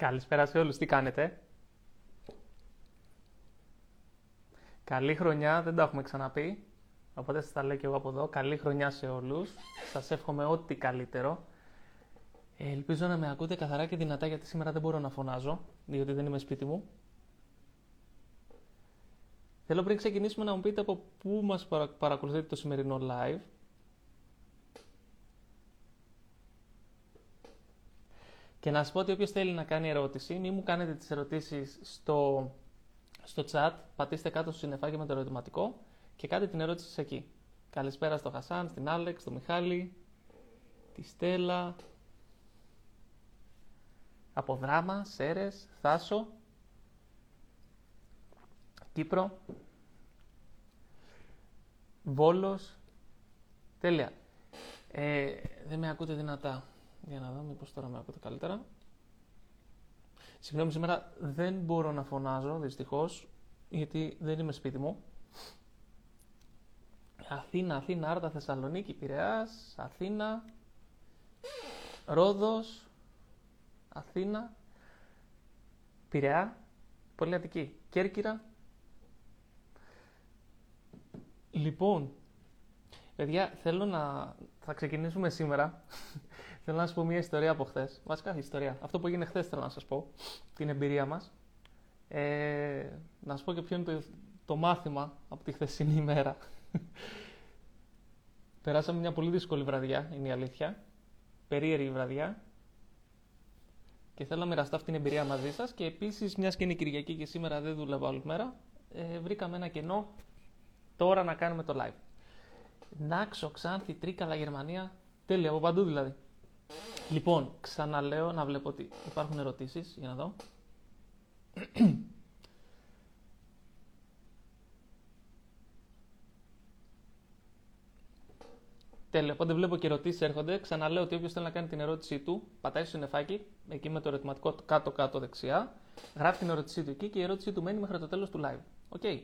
Καλησπέρα σε όλους, τι κάνετε; Καλή χρονιά, δεν το έχουμε ξαναπεί, οπότε σας τα λέω και εγώ από εδώ. Καλή χρονιά σε όλους, σας εύχομαι ό,τι καλύτερο. Ε, ελπίζω να με ακούτε καθαρά και δυνατά, γιατί σήμερα δεν μπορώ να φωνάζω, διότι δεν είμαι σπίτι μου. Θέλω πριν ξεκινήσουμε να μου πείτε από πού μας παρακολουθείτε το σημερινό live. Και να σα πω ότι όποιος θέλει να κάνει ερώτηση, μην μου κάνετε τις ερωτήσεις στο, στο chat. Πατήστε κάτω στο συνεφάκι με το ερωτηματικό και κάντε την ερώτηση εκεί. Καλησπέρα στο Χασάν, στην Άλεξ, στο Μιχάλη, τη Στέλλα, από Δράμα, Σέρες, Θάσο, Κύπρο, Βόλος. Τέλεια. Ε, δεν με ακούτε δυνατά. Για να δω μήπως τώρα με ακούτε καλύτερα. Συγγνώμη, σήμερα δεν μπορώ να φωνάζω, δυστυχώς, γιατί δεν είμαι σπίτι μου. Αθήνα, Αθήνα, Άρτα, Θεσσαλονίκη, Πειραιάς, Αθήνα, Ρόδος, Αθήνα, Πειραιά, Πολυατική, Κέρκυρα. Λοιπόν, παιδιά, θέλω να... Θα ξεκινήσουμε σήμερα Θέλω να σα πω μια ιστορία από χθες. Βασικά ιστορία. Αυτό που έγινε χθες θέλω να σας πω. Την εμπειρία μας. Ε, να σα πω και ποιο είναι το, το μάθημα από τη χθεσινή ημέρα. Περάσαμε μια πολύ δύσκολη βραδιά, είναι η αλήθεια. Περίεργη βραδιά. Και θέλω να μοιραστώ αυτή την εμπειρία μαζί σας. Και επίσης, μιας και είναι Κυριακή και σήμερα δεν δούλευα όλη μέρα, ε, βρήκαμε ένα κενό τώρα να κάνουμε το live. Νάξο, Ξάνθη, Τρίκαλα, Γερμανία. Τέλεια, από παντού δηλαδή. Λοιπόν, ξαναλέω να βλέπω ότι υπάρχουν ερωτήσεις, για να δω. Τέλεια. Οπότε βλέπω και ερωτήσεις έρχονται. Ξαναλέω ότι όποιος θέλει να κάνει την ερώτησή του, πατάει στο νεφάκι, εκεί με το ερωτηματικό κάτω-κάτω δεξιά, γράφει την ερώτησή του εκεί και η ερώτησή του μένει μέχρι το τέλος του live. OK. Okay.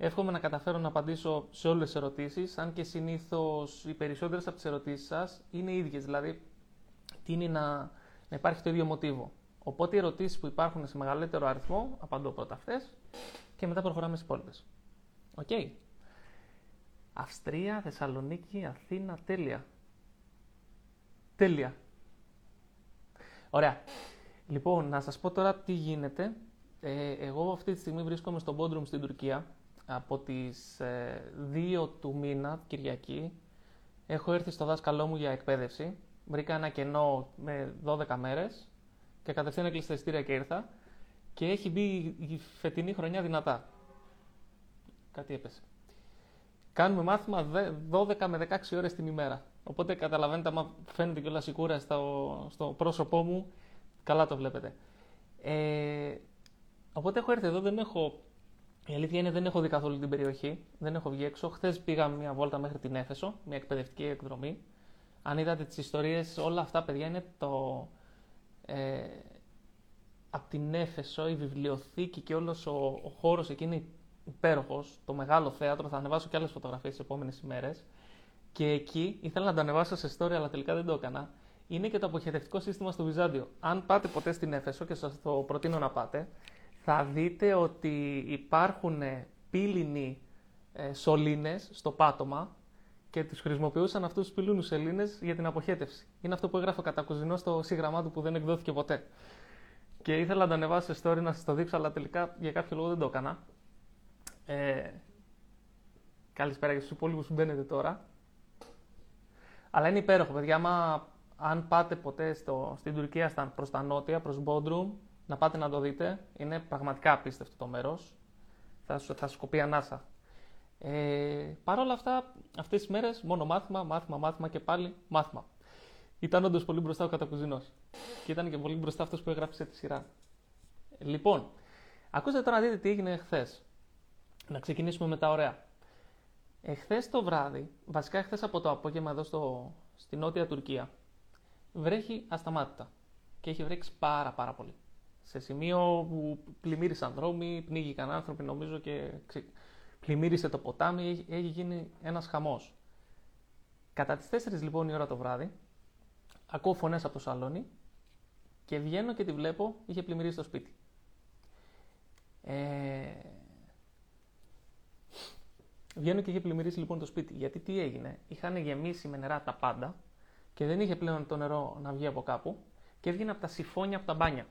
Εύχομαι να καταφέρω να απαντήσω σε όλες τις ερωτήσεις, αν και συνήθως οι περισσότερες από τις ερωτήσεις σας είναι ίδιες. Δηλαδή, τείνει να, να υπάρχει το ίδιο μοτίβο. Οπότε οι ερωτήσεις που υπάρχουν σε μεγαλύτερο αριθμό, απαντώ πρώτα αυτές και μετά προχωράμε στις υπόλοιπες. OK. Okay. Αυστρία, Θεσσαλονίκη, Αθήνα, τέλεια. Τέλεια. Ωραία. Λοιπόν, να σας πω τώρα τι γίνεται. Ε, εγώ αυτή τη στιγμή βρίσκομαι στο Bodrum στην Τουρκία. Από τις ε, 2 του μήνα, Κυριακή, έχω έρθει στο δάσκαλό μου για εκπαίδευση βρήκα ένα κενό με 12 μέρες και κατευθείαν έκλεισα τα ειστήρια και ήρθα και έχει μπει η φετινή χρονιά δυνατά. Κάτι έπεσε. Κάνουμε μάθημα 12 με 16 ώρες την ημέρα. Οπότε καταλαβαίνετε, άμα φαίνεται κιόλας η κούρα στο, στο πρόσωπό μου, καλά το βλέπετε. Ε, οπότε έχω έρθει εδώ, δεν έχω... Η αλήθεια είναι δεν έχω δει καθόλου την περιοχή, δεν έχω βγει έξω. Χθες πήγα μια βόλτα μέχρι την Έφεσο, μια εκπαιδευτική εκδρομή αν είδατε τις ιστορίες, όλα αυτά, παιδιά, είναι το... Ε, από την Έφεσο, η βιβλιοθήκη και όλος ο, ο χώρος εκεί είναι υπέροχος, το μεγάλο θέατρο, θα ανεβάσω και άλλες φωτογραφίες τις επόμενες ημέρες. Και εκεί ήθελα να το ανεβάσω σε story, αλλά τελικά δεν το έκανα. Είναι και το αποχαιρετικό σύστημα στο Βυζάντιο. Αν πάτε ποτέ στην Έφεσο και σας το προτείνω να πάτε, θα δείτε ότι υπάρχουν πύληνοι ε, σωλήνες στο πάτωμα και τους χρησιμοποιούσαν αυτούς τους πυλούνους σελήνες για την αποχέτευση. Είναι αυτό που έγραφε ο Κατακουζινός στο σύγγραμμά του που δεν εκδόθηκε ποτέ. Και ήθελα να το ανεβάσω σε story να σας το δείξω, αλλά τελικά για κάποιο λόγο δεν το έκανα. Ε, καλησπέρα για τους υπόλοιπους που μπαίνετε τώρα. Αλλά είναι υπέροχο, παιδιά. Άμα, αν πάτε ποτέ στο, στην Τουρκία στα, προς τα νότια, προς Μπόντρουμ, να πάτε να το δείτε. Είναι πραγματικά απίστευτο το μέρος. Θα, θα σου κοπεί ανάσα. Ε, Παρ' όλα αυτά, αυτές τις μέρες μόνο μάθημα, μάθημα, μάθημα και πάλι μάθημα. Ήταν όντως πολύ μπροστά ο κατακουζινός. Και ήταν και πολύ μπροστά αυτός που έγραψε τη σειρά. Λοιπόν, ακούστε τώρα να δείτε τι έγινε χθε. Να ξεκινήσουμε με τα ωραία. Εχθές το βράδυ, βασικά εχθές από το απόγευμα εδώ στο, στη νότια Τουρκία, βρέχει ασταμάτητα. Και έχει βρέξει πάρα πάρα πολύ. Σε σημείο που πλημμύρισαν δρόμοι, πνίγηκαν άνθρωποι νομίζω και πλημμύρισε το ποτάμι, έχει γίνει ένας χαμός. Κατά τις 4 λοιπόν η ώρα το βράδυ, ακούω φωνές από το σαλόνι Και βγαίνω και τη βλέπω, είχε πλημμυρίσει το σπίτι. Ε... Βγαίνω και είχε πλημμυρίσει λοιπόν το σπίτι. Γιατί τι έγινε, είχαν γεμίσει με νερά τα πάντα και δεν είχε πλέον το νερό να βγει από κάπου και έβγαινε από τα συμφώνια από τα μπάνια.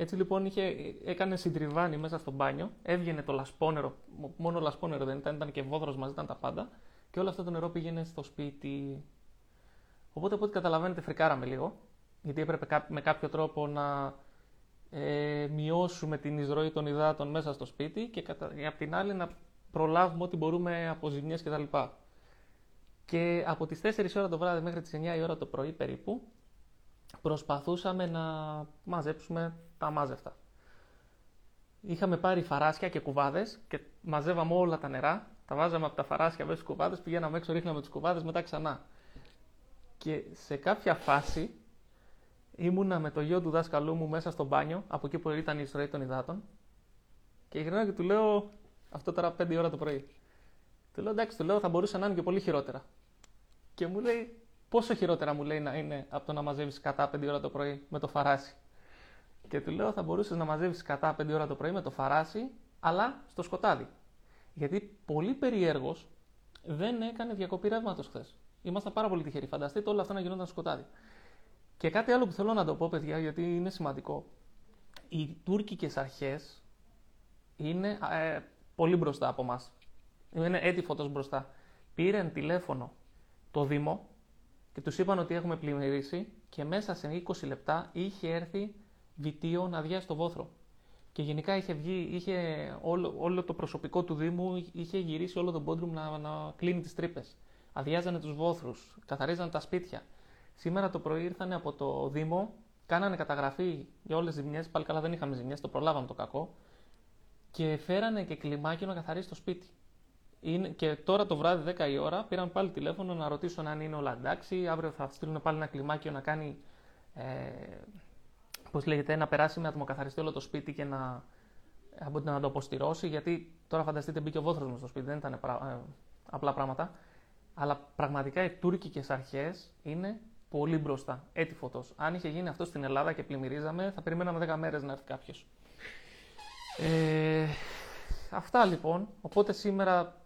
Έτσι λοιπόν είχε, έκανε συντριβάνι μέσα στο μπάνιο, έβγαινε το λασπόνερο, μόνο λασπόνερο δεν ήταν, ήταν και βόδρος μαζί, ήταν τα πάντα και όλο αυτό το νερό πήγαινε στο σπίτι. Οπότε από ό,τι καταλαβαίνετε φρικάραμε λίγο, γιατί έπρεπε με κάποιο τρόπο να ε, μειώσουμε την εισρωή των υδάτων μέσα στο σπίτι και κατα... απ' την άλλη να προλάβουμε ό,τι μπορούμε από ζημιές κτλ. Και, και από τις 4 ώρα το βράδυ μέχρι τις 9 η ώρα το πρωί περίπου προσπαθούσαμε να μαζέψουμε τα μάζευτα. Είχαμε πάρει φαράσια και κουβάδες και μαζεύαμε όλα τα νερά, τα βάζαμε από τα φαράσια μέσα στις κουβάδες, πηγαίναμε έξω, ρίχναμε τις κουβάδες, μετά ξανά. Και σε κάποια φάση ήμουνα με το γιο του δάσκαλού μου μέσα στο μπάνιο, από εκεί που ήταν η ιστορία των υδάτων, και γυρνάω και του λέω, αυτό τώρα 5 ώρα το πρωί. Του λέω εντάξει, του λέω θα μπορούσε να είναι και πολύ χειρότερα. Και μου λέει, πόσο χειρότερα μου λέει να είναι από το να μαζεύεις κατά 5 ώρα το πρωί με το φαράσι. Και του λέω θα μπορούσες να μαζεύει κατά 5 ώρα το πρωί με το φαράσι, αλλά στο σκοτάδι. Γιατί πολύ περίεργο δεν έκανε διακοπή ρεύματος χθες. Ήμασταν πάρα πολύ τυχεροί. Φανταστείτε όλα αυτά να γινόταν σκοτάδι. Και κάτι άλλο που θέλω να το πω, παιδιά, γιατί είναι σημαντικό. Οι τουρκικές αρχές είναι ε, πολύ μπροστά από εμά. Είναι έτη φωτός μπροστά. Πήραν τηλέφωνο το Δήμο και τους είπαν ότι έχουμε πλημμυρίσει και μέσα σε 20 λεπτά είχε έρθει βιτίο να αδειάσει το βόθρο. Και γενικά είχε βγει, είχε όλο, όλο το προσωπικό του Δήμου είχε γυρίσει όλο τον πόντρουμ να, να κλείνει τις τρύπες. Αδειάζανε τους βόθρους, καθαρίζανε τα σπίτια. Σήμερα το πρωί ήρθαν από το Δήμο, κάνανε καταγραφή για όλες τις ζημιές. Πάλι καλά δεν είχαμε ζημιές, το προλάβαμε το κακό. Και φέρανε και κλιμάκιο να καθαρίσει το σπίτι. Είναι, και τώρα το βράδυ 10 η ώρα πήραν πάλι τηλέφωνο να ρωτήσουν αν είναι όλα εντάξει. Αύριο θα στείλουν πάλι ένα κλιμάκιο να κάνει ε, πώς λέγεται, να περάσει με ατμοκαθαριστή όλο το σπίτι και να, να το αποστηρώσει, γιατί τώρα φανταστείτε μπήκε ο βόθρος μου στο σπίτι, δεν ήταν ε, απλά πράγματα. Αλλά πραγματικά οι τουρκικές αρχές είναι πολύ μπροστά, έτη φωτός. Αν είχε γίνει αυτό στην Ελλάδα και πλημμυρίζαμε, θα περιμέναμε 10 μέρες να έρθει κάποιος. Ε, αυτά λοιπόν. Οπότε σήμερα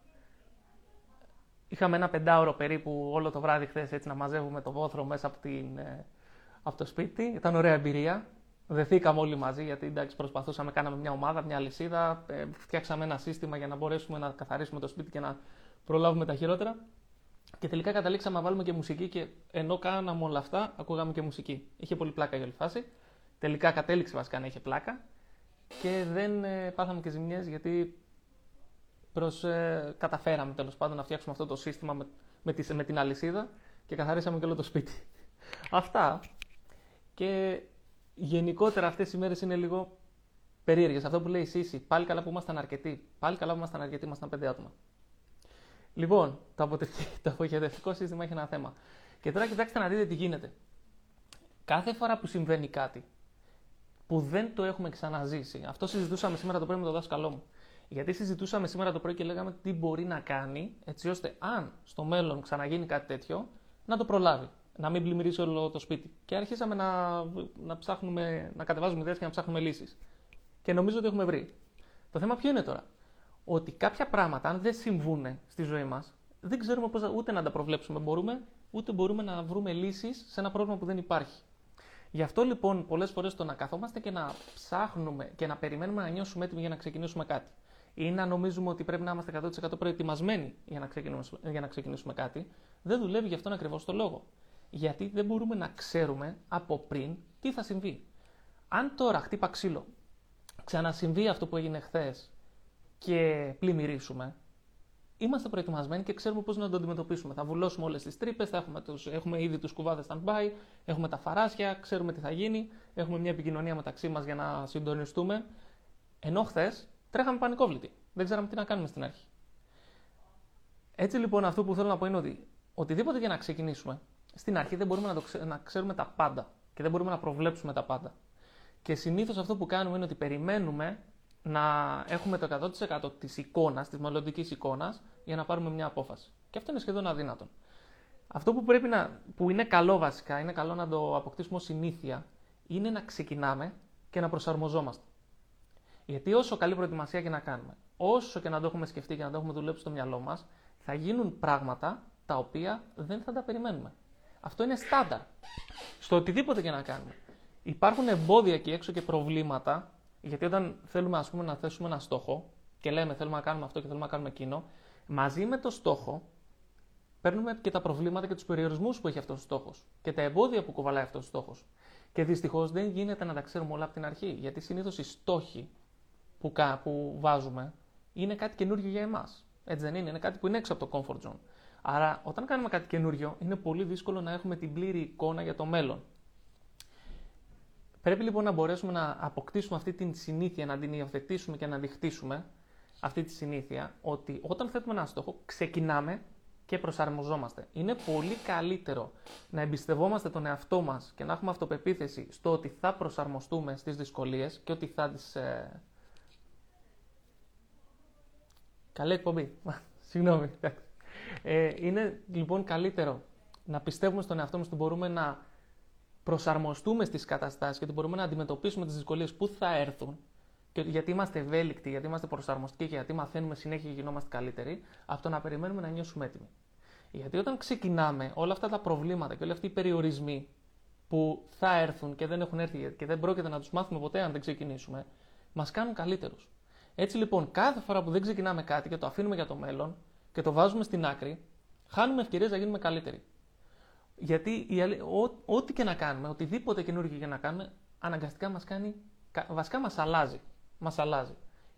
είχαμε ένα πεντάωρο περίπου όλο το βράδυ χθες έτσι να μαζεύουμε το βόθρο μέσα από την, ε, από το σπίτι. Ήταν ωραία εμπειρία. Δεθήκαμε όλοι μαζί γιατί εντάξει, προσπαθούσαμε, κάναμε μια ομάδα, μια λυσίδα, ε, φτιάξαμε ένα σύστημα για να μπορέσουμε να καθαρίσουμε το σπίτι και να προλάβουμε τα χειρότερα. Και τελικά καταλήξαμε να βάλουμε και μουσική και ενώ κάναμε όλα αυτά, ακούγαμε και μουσική. Είχε πολύ πλάκα η όλη φάση. Τελικά κατέληξε βασικά να είχε πλάκα και δεν ε, πάθαμε και ζημιές γιατί προς, ε, καταφέραμε τέλος πάντων να φτιάξουμε αυτό το σύστημα με, με, τη, με την αλυσίδα και καθαρίσαμε και όλο το σπίτι. Αυτά και γενικότερα αυτές οι μέρες είναι λίγο περίεργες. Αυτό που λέει η Σύση, πάλι καλά που ήμασταν αρκετοί. Πάλι καλά που ήμασταν αρκετοί, ήμασταν πέντε άτομα. Λοιπόν, το, το αποχαιρετευτικό σύστημα έχει ένα θέμα. Και τώρα κοιτάξτε να δείτε τι γίνεται. Κάθε φορά που συμβαίνει κάτι που δεν το έχουμε ξαναζήσει, αυτό συζητούσαμε σήμερα το πρωί με τον δάσκαλό μου. Γιατί συζητούσαμε σήμερα το πρωί και λέγαμε τι μπορεί να κάνει έτσι ώστε αν στο μέλλον ξαναγίνει κάτι τέτοιο να το προλάβει να μην πλημμυρίσει όλο το σπίτι. Και αρχίσαμε να, να, ψάχνουμε, να κατεβάζουμε ιδέε και να ψάχνουμε λύσεις. Και νομίζω ότι έχουμε βρει. Το θέμα ποιο είναι τώρα; Ότι κάποια πράγματα, αν δεν συμβούν στη ζωή μας, δεν ξέρουμε πώς, ούτε να τα προβλέψουμε μπορούμε, ούτε μπορούμε να βρούμε λύσεις σε ένα πρόβλημα που δεν υπάρχει. Γι' αυτό λοιπόν πολλές φορές το να καθόμαστε και να ψάχνουμε και να περιμένουμε να νιώσουμε έτοιμοι για να ξεκινήσουμε κάτι ή να νομίζουμε ότι πρέπει να είμαστε 100% προετοιμασμένοι για να, ξεκινήσουμε, για να ξεκινήσουμε κάτι, δεν δουλεύει γι' αυτόν ακριβώς το λόγο γιατί δεν μπορούμε να ξέρουμε από πριν τι θα συμβεί. Αν τώρα χτύπα ξύλο, ξανασυμβεί αυτό που έγινε χθες και πλημμυρίσουμε, είμαστε προετοιμασμένοι και ξέρουμε πώς να το αντιμετωπίσουμε. Θα βουλώσουμε όλες τις τρύπες, έχουμε, τους, έχουμε ήδη τους κουβάδες stand-by, έχουμε τα φαράσια, ξέρουμε τι θα γίνει, έχουμε μια επικοινωνία μεταξύ μας για να συντονιστούμε. Ενώ χθες τρέχαμε πανικόβλητοι. Δεν ξέραμε τι να κάνουμε στην αρχή. Έτσι λοιπόν, αυτό που θέλω να πω είναι ότι οτιδήποτε για να ξεκινήσουμε, στην αρχή δεν μπορούμε να, το να ξέρουμε τα πάντα και δεν μπορούμε να προβλέψουμε τα πάντα. Και συνήθως αυτό που κάνουμε είναι ότι περιμένουμε να έχουμε το 100% της εικόνας, της μελλοντικής εικόνας, για να πάρουμε μια απόφαση. Και αυτό είναι σχεδόν αδύνατο. Αυτό που, πρέπει να, που είναι καλό βασικά, είναι καλό να το αποκτήσουμε ως συνήθεια, είναι να ξεκινάμε και να προσαρμοζόμαστε. Γιατί όσο καλή προετοιμασία και να κάνουμε, όσο και να το έχουμε σκεφτεί και να το έχουμε δουλέψει στο μυαλό μας, θα γίνουν πράγματα τα οποία δεν θα τα περιμένουμε. Αυτό είναι στάνταρ. Στο οτιδήποτε και να κάνουμε. Υπάρχουν εμπόδια εκεί έξω και προβλήματα, γιατί όταν θέλουμε ας πούμε, να θέσουμε ένα στόχο και λέμε θέλουμε να κάνουμε αυτό και θέλουμε να κάνουμε εκείνο, μαζί με το στόχο παίρνουμε και τα προβλήματα και τους περιορισμούς που έχει αυτός ο στόχος και τα εμπόδια που κουβαλάει αυτός ο στόχος. Και δυστυχώς δεν γίνεται να τα ξέρουμε όλα από την αρχή, γιατί συνήθως οι στόχοι που, που βάζουμε είναι κάτι καινούργιο για εμάς. Έτσι δεν είναι, είναι κάτι που είναι έξω από το comfort zone. Άρα, όταν κάνουμε κάτι καινούριο, είναι πολύ δύσκολο να έχουμε την πλήρη εικόνα για το μέλλον. Πρέπει λοιπόν να μπορέσουμε να αποκτήσουμε αυτή την συνήθεια, να την υιοθετήσουμε και να τη χτίσουμε, αυτή τη συνήθεια, ότι όταν θέτουμε ένα στόχο, ξεκινάμε και προσαρμοζόμαστε. Είναι πολύ καλύτερο να εμπιστευόμαστε τον εαυτό μας και να έχουμε αυτοπεποίθηση στο ότι θα προσαρμοστούμε στις δυσκολίες και ότι θα τις... Ε... Καλή εκπομπή. Συγγνώμη. Ε, είναι λοιπόν καλύτερο να πιστεύουμε στον εαυτό μας ότι μπορούμε να προσαρμοστούμε στις καταστάσεις και ότι μπορούμε να αντιμετωπίσουμε τις δυσκολίες που θα έρθουν και γιατί είμαστε ευέλικτοι, γιατί είμαστε προσαρμοστικοί και γιατί μαθαίνουμε συνέχεια και γινόμαστε καλύτεροι, αυτό να περιμένουμε να νιώσουμε έτοιμοι. Γιατί όταν ξεκινάμε όλα αυτά τα προβλήματα και όλοι αυτοί οι περιορισμοί που θα έρθουν και δεν έχουν έρθει και δεν πρόκειται να τους μάθουμε ποτέ αν δεν ξεκινήσουμε, μας κάνουν καλύτερους. Έτσι λοιπόν, κάθε φορά που δεν ξεκινάμε κάτι και το αφήνουμε για το μέλλον και το βάζουμε στην άκρη, χάνουμε ευκαιρίες να γίνουμε καλύτεροι. Γιατί ό,τι και να κάνουμε, οτιδήποτε καινούργιο και να κάνουμε, αναγκαστικά μας κάνει, βασικά μας αλλάζει. Μας αλλάζει.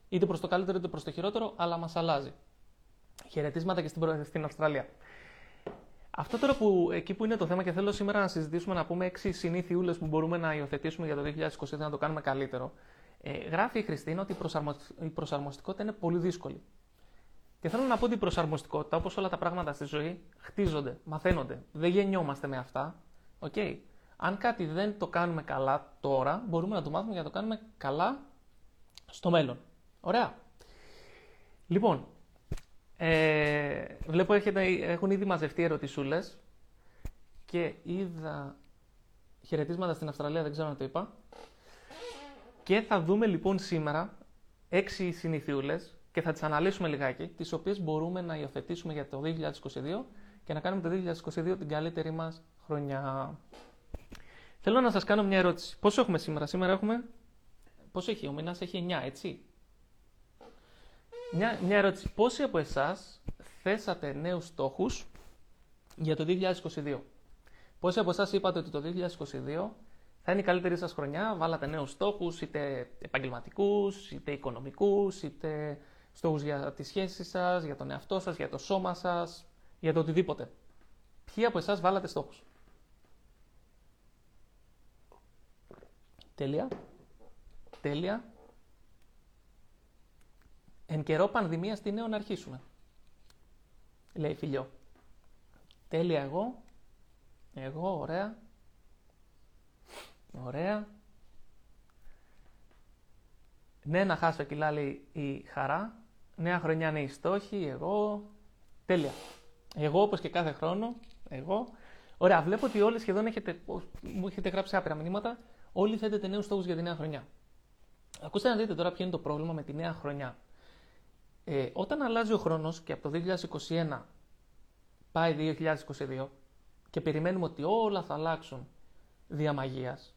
Είτε προς το καλύτερο είτε προς το χειρότερο, αλλά μας αλλάζει. Χαιρετίσματα και στην, στην Αυστραλία. Αυτό τώρα που εκεί που είναι το θέμα και θέλω σήμερα να συζητήσουμε να πούμε έξι συνήθειούλε που μπορούμε να υιοθετήσουμε για το 2022 να το κάνουμε καλύτερο. Ε, γράφει η Χριστίνα ότι η, προσαρμοστικότητα είναι πολύ δύσκολη. Και θέλω να πω ότι η προσαρμοστικότητα, όπως όλα τα πράγματα στη ζωή, χτίζονται, μαθαίνονται. Δεν γεννιόμαστε με αυτά. Okay. Αν κάτι δεν το κάνουμε καλά τώρα, μπορούμε να το μάθουμε για να το κάνουμε καλά στο μέλλον. Ωραία. Λοιπόν, ε, βλέπω έχετε, έχουν ήδη μαζευτεί ερωτησούλες και είδα χαιρετίσματα στην Αυστραλία, δεν ξέρω αν το είπα. Και θα δούμε λοιπόν σήμερα έξι συνηθιούλες και θα τις αναλύσουμε λιγάκι, τις οποίες μπορούμε να υιοθετήσουμε για το 2022 και να κάνουμε το 2022 την καλύτερη μας χρονιά. Θέλω να σας κάνω μια ερώτηση. Πόσο έχουμε σήμερα, σήμερα έχουμε. Πόσο έχει, ο μήνας; Έχει 9, έτσι; Μια, μια ερώτηση. Πόσοι από εσάς θέσατε νέους στόχους για το 2022. Πόσοι από εσάς είπατε ότι το 2022 θα είναι η καλύτερη σας χρονιά, βάλατε νέους στόχους, είτε επαγγελματικούς, είτε οικονομικούς, είτε στόχους για τις σχέσεις σας, για τον εαυτό σας, για το σώμα σας, για το οτιδήποτε. Ποιοι από εσάς βάλατε στόχους; Τέλεια. Τέλεια. Εν καιρό πανδημίας τι νέο να αρχίσουμε; Λέει φιλιό. Τέλεια εγώ. Εγώ, ωραία. Ωραία. Ναι, να χάσω κιλά, λέει η χαρά. Νέα χρονιά, νέοι στόχοι, εγώ. Τέλεια. Εγώ, όπως και κάθε χρόνο, εγώ. Ωραία, βλέπω ότι όλοι σχεδόν έχετε, μου έχετε γράψει άπειρα μηνύματα. Όλοι θέτετε νέους στόχους για τη νέα χρονιά. Ακούστε να δείτε τώρα ποιο είναι το πρόβλημα με τη νέα χρονιά. Ε, όταν αλλάζει ο χρόνος και από το 2021 πάει 2022 και περιμένουμε ότι όλα θα αλλάξουν δια μαγείας,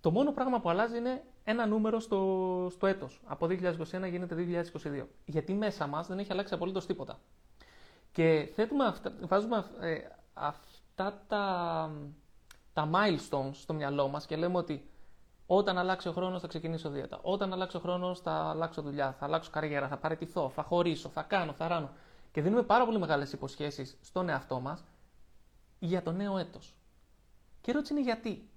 το μόνο πράγμα που αλλάζει είναι ένα νούμερο στο, στο έτος. Από 2021 γίνεται 2022. Γιατί μέσα μας δεν έχει αλλάξει απολύτως τίποτα. Και θέτουμε αυτά, βάζουμε ε, αυτά τα, τα milestones στο μυαλό μας και λέμε ότι όταν αλλάξει ο χρόνος, θα ξεκινήσω δίαιτα. Όταν αλλάξει ο χρόνος, θα αλλάξω δουλειά, θα αλλάξω καριέρα, θα παραιτηθώ, θα χωρίσω, θα κάνω, θα ράνω. Και δίνουμε πάρα πολύ μεγάλες υποσχέσεις στον εαυτό μας για το νέο έτος. Και η ερώτηση είναι γιατί.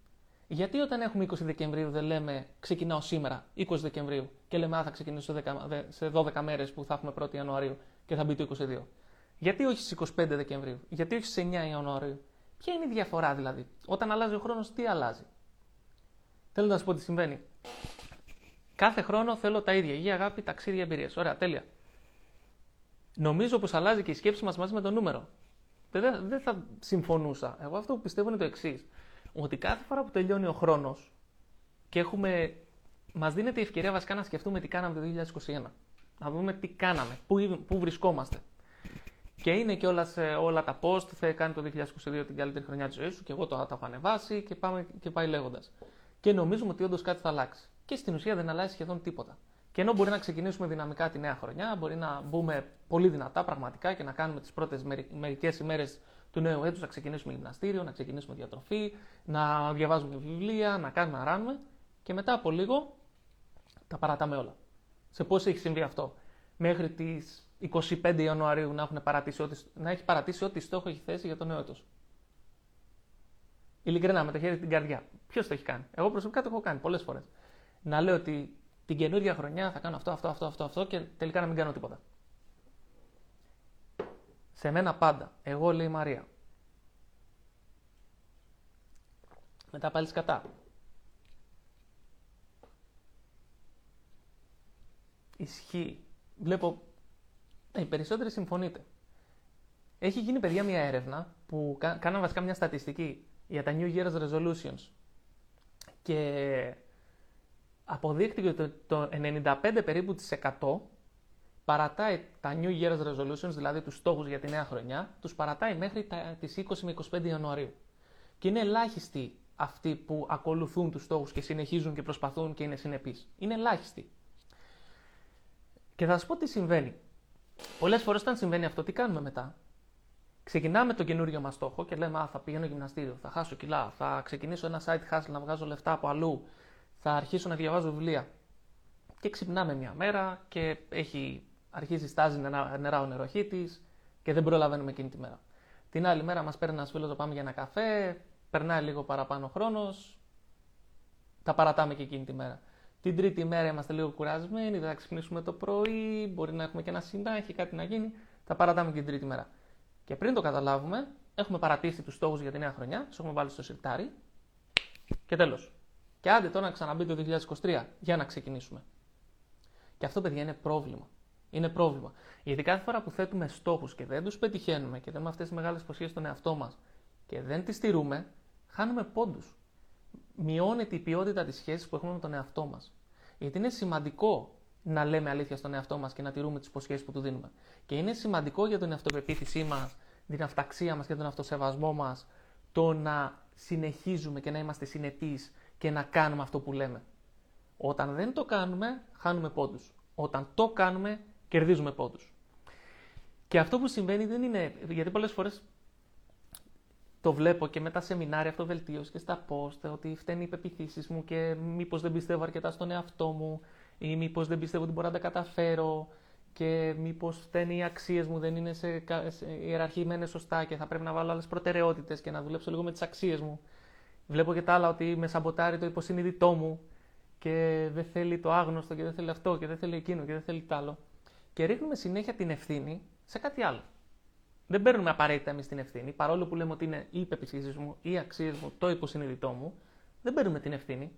Γιατί όταν έχουμε 20 Δεκεμβρίου δεν λέμε ξεκινάω σήμερα, 20 Δεκεμβρίου, και λέμε Α, θα ξεκινήσω σε 12 μέρες που θα έχουμε 1η Ιανουαρίου και θα μπει το 22. Γιατί όχι στις 25 Δεκεμβρίου, γιατί όχι στις 9 Ιανουαρίου. Ποια είναι η διαφορά δηλαδή; Όταν αλλάζει ο χρόνος, τι αλλάζει; Θέλω να σα πω τι συμβαίνει. Κάθε χρόνο θέλω τα ίδια. Υγεία, αγάπη, ταξίδια, εμπειρίες. Ωραία, τέλεια. Νομίζω πως αλλάζει και η σκέψη μας μαζί με το νούμερο. Δεν, δεν θα συμφωνούσα. Εγώ αυτό που πιστεύω είναι το εξής. Ότι κάθε φορά που τελειώνει ο χρόνος και έχουμε. Μας δίνεται η ευκαιρία βασικά να σκεφτούμε τι κάναμε το 2021. Να δούμε τι κάναμε, πού, πού βρισκόμαστε. Και είναι και όλα, σε, όλα τα post, θα κάνει το 2022 την καλύτερη χρονιά της ζωής σου και εγώ το, το έχω ανεβάσει και, πάμε, και πάει λέγοντας. Και νομίζουμε ότι όντως κάτι θα αλλάξει. Και στην ουσία δεν αλλάζει σχεδόν τίποτα. Και ενώ μπορεί να ξεκινήσουμε δυναμικά τη νέα χρονιά, μπορεί να μπούμε πολύ δυνατά πραγματικά και να κάνουμε τις πρώτες μερικές ημέρες του νέου έτους, να ξεκινήσουμε γυμναστήριο, να ξεκινήσουμε διατροφή, να διαβάζουμε βιβλία, να κάνουμε να ράνουμε. Και μετά από λίγο τα παρατάμε όλα. Σε πώς έχει συμβεί αυτό; Μέχρι τις 25 Ιανουαρίου να, έχουν παρατήσει ό,τι, να έχει παρατήσει ό,τι στόχο έχει θέσει για το νέο έτος. Ειλικρινά, με το χέρι την καρδιά. Ποιος το έχει κάνει; Εγώ προσωπικά το έχω κάνει πολλές φορές. Να λέω ότι την καινούργια χρονιά θα κάνω αυτό, αυτό, αυτό, αυτό, αυτό και τελικά να μην κάνω τίποτα. Σε μένα πάντα. Εγώ λέει η Μαρία. Μετά πάλι κατά. Ισχύει. Βλέπω οι περισσότεροι συμφωνείτε. Έχει γίνει, παιδιά, μια έρευνα που κάναμε βασικά μια στατιστική για τα New Year's Resolutions. Και αποδείχτηκε ότι το 95 περίπου της 100 παρατάει τα New Year's Resolutions, δηλαδή τους στόχους για τη νέα χρονιά, τους παρατάει μέχρι τα, τις 20 με 25 Ιανουαρίου. Και είναι ελάχιστοι αυτοί που ακολουθούν τους στόχους και συνεχίζουν και προσπαθούν και είναι συνεπείς. Είναι ελάχιστοι. Και θα σας πω τι συμβαίνει. Πολλές φορές όταν συμβαίνει αυτό, τι κάνουμε μετά; Ξεκινάμε τον καινούριο μας στόχο και λέμε Α, θα πηγαίνω γυμναστήριο, θα χάσω κιλά, θα ξεκινήσω ένα site hustle να βγάζω λεφτά από αλλού, θα αρχίσω να διαβάζω βιβλία. Και ξυπνάμε μια μέρα και έχει αρχίσει στάζει νερά, νερά ο νεροχήτη και δεν προλαβαίνουμε εκείνη τη μέρα. Την άλλη μέρα μας παίρνει ένας φίλος να πάμε για ένα καφέ, περνάει λίγο παραπάνω χρόνος, τα παρατάμε και εκείνη τη μέρα. Την τρίτη μέρα είμαστε λίγο κουρασμένοι, δεν θα ξυπνήσουμε το πρωί, μπορεί να έχουμε και ένα συντάχη, κάτι να γίνει. Θα παρατάμε και την τρίτη μέρα. Και πριν το καταλάβουμε, έχουμε παρατήσει τους στόχους για τη νέα χρονιά, τους έχουμε βάλει στο σιρτάρι και τέλος. Και άντε τώρα να ξαναμπεί το 2023 για να ξεκινήσουμε. Και αυτό, παιδιά, είναι πρόβλημα. Είναι πρόβλημα. Γιατί κάθε φορά που θέτουμε στόχους και δεν τους πετυχαίνουμε και δούμε αυτές τις μεγάλες υποσχέσει στον εαυτό μας και δεν τις στηρούμε, χάνουμε πόντους μειώνεται η ποιότητα της σχέσης που έχουμε με τον εαυτό μας. Γιατί είναι σημαντικό να λέμε αλήθεια στον εαυτό μας και να τηρούμε τις υποσχέσει που του δίνουμε. Και είναι σημαντικό για την αυτοπεποίθησή μας, την αυταξία μας και τον αυτοσεβασμό μας το να συνεχίζουμε και να είμαστε συνεπεί και να κάνουμε αυτό που λέμε. Όταν δεν το κάνουμε, χάνουμε πόντους. Όταν το κάνουμε, κερδίζουμε πόντους. Και αυτό που συμβαίνει δεν είναι. Γιατί πολλές φορές το βλέπω και με τα σεμινάρια αυτοβελτίωση και στα post ότι φταίνει οι πεπιθήσεις μου και μήπως δεν πιστεύω αρκετά στον εαυτό μου ή μήπως δεν πιστεύω ότι μπορώ να τα καταφέρω και μήπως φταίνει οι αξίες μου, δεν είναι σε, σε ιεραρχημένε σωστά και θα πρέπει να βάλω άλλες προτεραιότητες και να δουλέψω λίγο με τις αξίες μου. Βλέπω και τα άλλα ότι με σαμποτάρει το υποσυνείδητό μου και δεν θέλει το άγνωστο και δεν θέλει αυτό και δεν θέλει εκείνο και δεν θέλει τ' άλλο. Και ρίχνουμε συνέχεια την ευθύνη σε κάτι άλλο. Δεν παίρνουμε απαραίτητα εμείς την ευθύνη, παρόλο που λέμε ότι είναι οι υπεπιθύσει μου, οι αξίες μου, το υποσυνείδητό μου, δεν παίρνουμε την ευθύνη.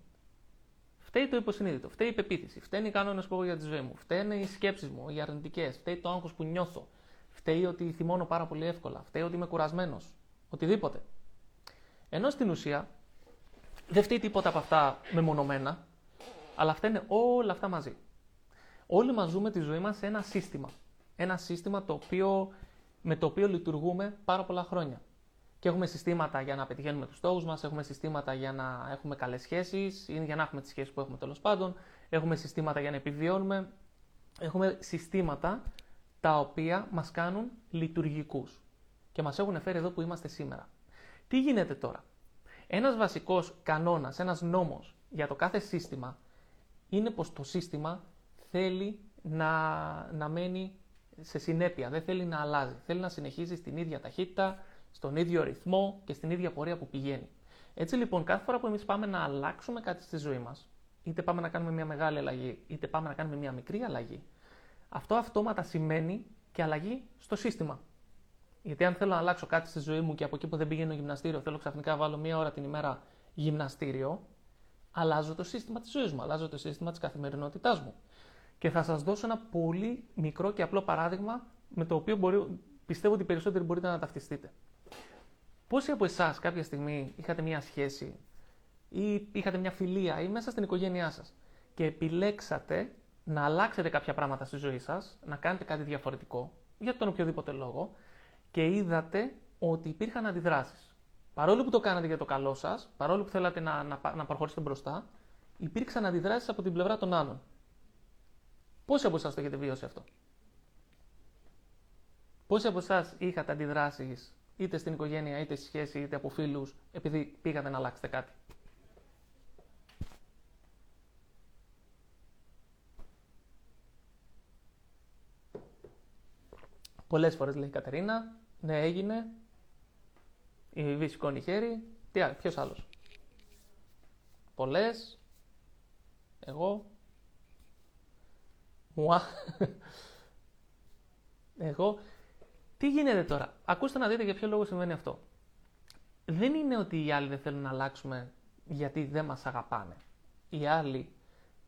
Φταίει το υποσυνείδητο, φταίει η υπεποίθηση, φταίνει οι κανόνες που έχω για τη ζωή μου, φταίνε οι σκέψεις μου, οι αρνητικές, φταίει το άγχος που νιώθω, φταίει ότι θυμώνω πάρα πολύ εύκολα, φταίει ότι είμαι κουρασμένος, οτιδήποτε. Ενώ στην ουσία δεν φταίει τίποτα από αυτά μεμονωμένα, αλλά φταίνε όλα αυτά μαζί. Όλοι μας ζούμε τη ζωή μας σε ένα σύστημα. Ένα σύστημα το οποίο με το οποίο λειτουργούμε πάρα πολλά χρόνια. Και έχουμε συστήματα για να πετυχαίνουμε τους στόχους μας, έχουμε συστήματα για να έχουμε καλές σχέσεις ή για να έχουμε τις σχέσεις που έχουμε τέλος πάντων, έχουμε συστήματα για να επιβιώνουμε. Έχουμε συστήματα τα οποία μας κάνουν λειτουργικούς και μας έχουν φέρει εδώ που είμαστε σήμερα. Τι γίνεται τώρα; Ένας βασικός κανόνας, ένας νόμος για το κάθε σύστημα είναι πως το σύστημα θέλει να, να μένει σε συνέπεια, δεν θέλει να αλλάζει. Θέλει να συνεχίζει στην ίδια ταχύτητα, στον ίδιο ρυθμό και στην ίδια πορεία που πηγαίνει. Έτσι λοιπόν, κάθε φορά που εμείς πάμε να αλλάξουμε κάτι στη ζωή μας, είτε πάμε να κάνουμε μια μεγάλη αλλαγή, είτε πάμε να κάνουμε μια μικρή αλλαγή, αυτό αυτόματα σημαίνει και αλλαγή στο σύστημα. Γιατί αν θέλω να αλλάξω κάτι στη ζωή μου και από εκεί που δεν πηγαίνω γυμναστήριο, θέλω ξαφνικά να βάλω μία ώρα την ημέρα γυμναστήριο, αλλάζω το σύστημα της ζωής μου, αλλάζω το σύστημα της καθημερινότητάς μου. Και θα σας δώσω ένα πολύ μικρό και απλό παράδειγμα με το οποίο μπορεί, πιστεύω ότι περισσότεροι μπορείτε να ταυτιστείτε. Πόσοι από εσάς κάποια στιγμή είχατε μια σχέση ή είχατε μια φιλία ή μέσα στην οικογένειά σας και επιλέξατε να αλλάξετε κάποια πράγματα στη ζωή σας, να κάνετε κάτι διαφορετικό για τον οποιοδήποτε λόγο και είδατε ότι υπήρχαν αντιδράσεις. Παρόλο που το κάνατε για το καλό σας, παρόλο που θέλατε να, να, να προχωρήσετε μπροστά, υπήρξαν αντιδράσεις από την πλευρά των άλλων. Πόσοι από εσάς το έχετε βιώσει αυτό; Πόσοι από εσάς είχατε αντιδράσεις είτε στην οικογένεια, είτε στη σχέση, είτε από φίλους, επειδή πήγατε να αλλάξετε κάτι; Πολλές φορές λέει η Κατερίνα, ναι, έγινε. Η Βιβί σηκώνει χέρι. Τι άλλο, ποιος άλλος; Πολλές. Εγώ. Μουά. Εγώ. Τι γίνεται τώρα; Ακούστε να δείτε για ποιο λόγο συμβαίνει αυτό. Δεν είναι ότι οι άλλοι δεν θέλουν να αλλάξουμε γιατί δεν μας αγαπάνε. Οι άλλοι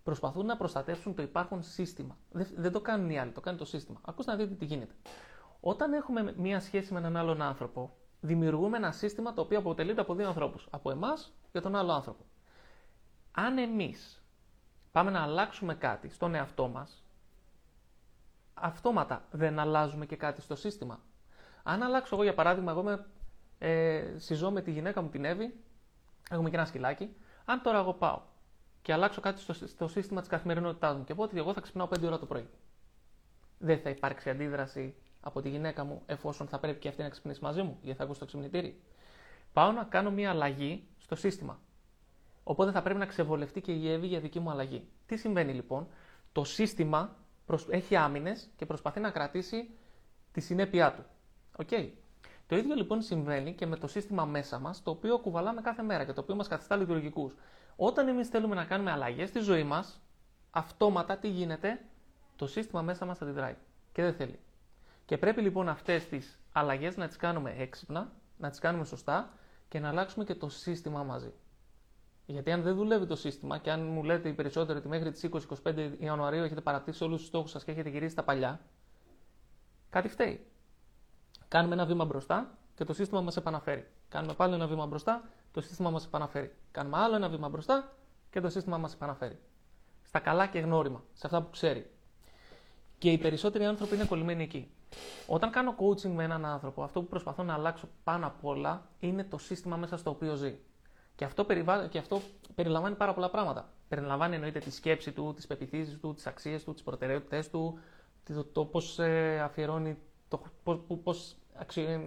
προσπαθούν να προστατεύσουν το υπάρχον σύστημα. Δεν, το κάνουν οι άλλοι, το κάνει το σύστημα. Ακούστε να δείτε τι γίνεται. Όταν έχουμε μία σχέση με έναν άλλον άνθρωπο, δημιουργούμε ένα σύστημα το οποίο αποτελείται από δύο ανθρώπους. Από εμάς και τον άλλο άνθρωπο. Αν εμείς πάμε να αλλάξουμε κάτι στον εαυτό μας, αυτόματα δεν αλλάζουμε και κάτι στο σύστημα. Αν αλλάξω εγώ, για παράδειγμα, εγώ με, ε, συζώ με τη γυναίκα μου την Εύη, έχουμε και ένα σκυλάκι. Αν τώρα εγώ πάω και αλλάξω κάτι στο, στο σύστημα της καθημερινότητάς μου και πω ότι εγώ θα ξυπνάω 5 ώρα το πρωί, δεν θα υπάρξει αντίδραση από τη γυναίκα μου εφόσον θα πρέπει και αυτή να ξυπνήσει μαζί μου, γιατί θα ακούσει το ξυπνητήρι. Πάω να κάνω μια αλλαγή στο σύστημα. Οπότε θα πρέπει να ξεβολευτεί και η Εύη για δική μου αλλαγή. Τι συμβαίνει λοιπόν, το σύστημα έχει άμυνες και προσπαθεί να κρατήσει τη συνέπειά του. Okay. Το ίδιο λοιπόν συμβαίνει και με το σύστημα μέσα μας, το οποίο κουβαλάμε κάθε μέρα και το οποίο μας καθιστά λειτουργικούς. Όταν εμείς θέλουμε να κάνουμε αλλαγές στη ζωή μας, αυτόματα τι γίνεται, το σύστημα μέσα μας αντιδράει και δεν θέλει. Και πρέπει λοιπόν αυτές τις αλλαγές να τις κάνουμε έξυπνα, να τις κάνουμε σωστά και να αλλάξουμε και το σύστημα μαζί. Γιατί αν δεν δουλεύει το σύστημα και αν μου λέτε οι περισσότεροι ότι μέχρι τις 20-25 Ιανουαρίου έχετε παρατήσει όλους τους στόχους σας και έχετε γυρίσει τα παλιά, κάτι φταίει. Κάνουμε ένα βήμα μπροστά και το σύστημα μας επαναφέρει. Κάνουμε πάλι ένα βήμα μπροστά, το σύστημα μας επαναφέρει. Κάνουμε άλλο ένα βήμα μπροστά και το σύστημα μας επαναφέρει. Στα καλά και γνώριμα, σε αυτά που ξέρει. Και οι περισσότεροι άνθρωποι είναι κολλημένοι εκεί. Όταν κάνω coaching με έναν άνθρωπο, αυτό που προσπαθώ να αλλάξω πάνω απ' όλα είναι το σύστημα μέσα στο οποίο ζει. Και αυτό, περιβα... και αυτό περιλαμβάνει πάρα πολλά πράγματα. Περιλαμβάνει εννοείται τη σκέψη του, τις πεπιθήσεις του, τις αξίες του, τις προτεραιότητές του, το, το πώς ε, αφιερώνει, το πώ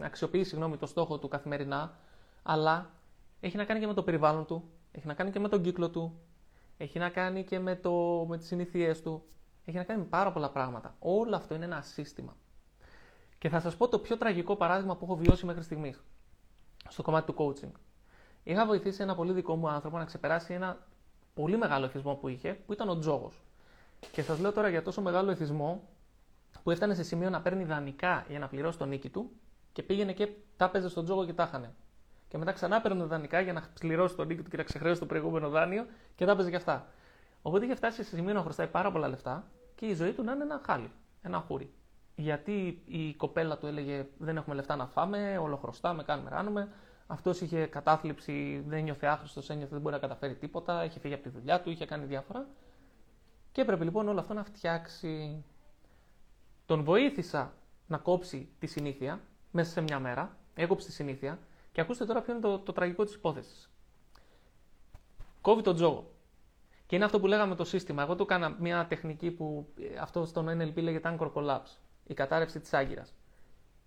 αξιοποιεί συγγνώμη, το στόχο του καθημερινά, αλλά έχει να κάνει και με το περιβάλλον του, έχει να κάνει και με τον κύκλο του, έχει να κάνει και με, το, με τις συνήθειές του, έχει να κάνει με πάρα πολλά πράγματα. Όλο αυτό είναι ένα σύστημα. Και θα σας πω το πιο τραγικό παράδειγμα που έχω βιώσει μέχρι στιγμής στο κομμάτι του coaching. Είχα βοηθήσει ένα πολύ δικό μου άνθρωπο να ξεπεράσει ένα πολύ μεγάλο εθισμό που είχε, που ήταν ο τζόγος. Και σας λέω τώρα για τόσο μεγάλο εθισμό που έφτανε σε σημείο να παίρνει δανεικά για να πληρώσει τον νίκη του και πήγαινε και τα έπαιζε στον τζόγο και τα χανε. Και μετά ξανά παίρνει δανεικά για να πληρώσει τον νίκη του και να ξεχρέωσε το προηγούμενο δάνειο και τα έπαιζε και αυτά. Οπότε είχε φτάσει σε σημείο να χρωστάει πάρα πολλά λεφτά και η ζωή του να είναι ένα χάλι, ένα χούρι. Γιατί η κοπέλα του έλεγε Δεν έχουμε λεφτά να φάμε, όλο χρωστάμε, κάνουμε, ράνουμε. Αυτός είχε κατάθλιψη, δεν νιώθε άχρηστος, ένιωθε δεν μπορεί να καταφέρει τίποτα, είχε φύγει από τη δουλειά του, είχε κάνει διάφορα. Και έπρεπε λοιπόν όλο αυτό να φτιάξει. Τον βοήθησα να κόψει τη συνήθεια μέσα σε μια μέρα. Έκοψε τη συνήθεια. Και ακούστε τώρα ποιο είναι το, το τραγικό της υπόθεσης. Κόβει τον τζόγο. Και είναι αυτό που λέγαμε το σύστημα. Εγώ του έκανα μια τεχνική που ε, αυτό στον NLP λέγεται anchor collapse. Η κατάρρευση της άγκυρας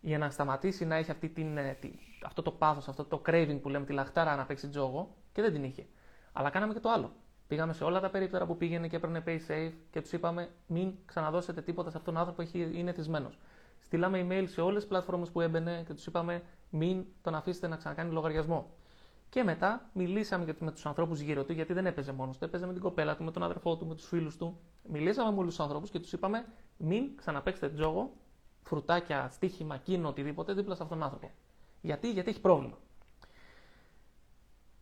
για να σταματήσει να έχει αυτή την, ε, αυτό το πάθος, αυτό το craving που λέμε, τη λαχτάρα να παίξει τζόγο και δεν την είχε. Αλλά κάναμε και το άλλο. Πήγαμε σε όλα τα περίπτερα που πήγαινε και έπαιρνε pay safe και τους είπαμε μην ξαναδώσετε τίποτα σε αυτόν τον άνθρωπο, είναι θυσμένος. Στείλαμε email σε όλες τις πλατφόρμες που έμπαινε και τους είπαμε μην τον αφήσετε να ξανακάνει λογαριασμό. Και μετά μιλήσαμε και με τους ανθρώπους γύρω του, γιατί δεν έπαιζε μόνος του, έπαιζε με την κοπέλα του, με τον αδερφό του, με τους φίλους του. Μιλήσαμε με όλους τους ανθρώπους και τους είπαμε μην ξαναπέξετε τζόγο φρουτάκια, στοίχημα, κίνο, οτιδήποτε δίπλα σε αυτόν τον άνθρωπο. Γιατί, γιατί έχει πρόβλημα.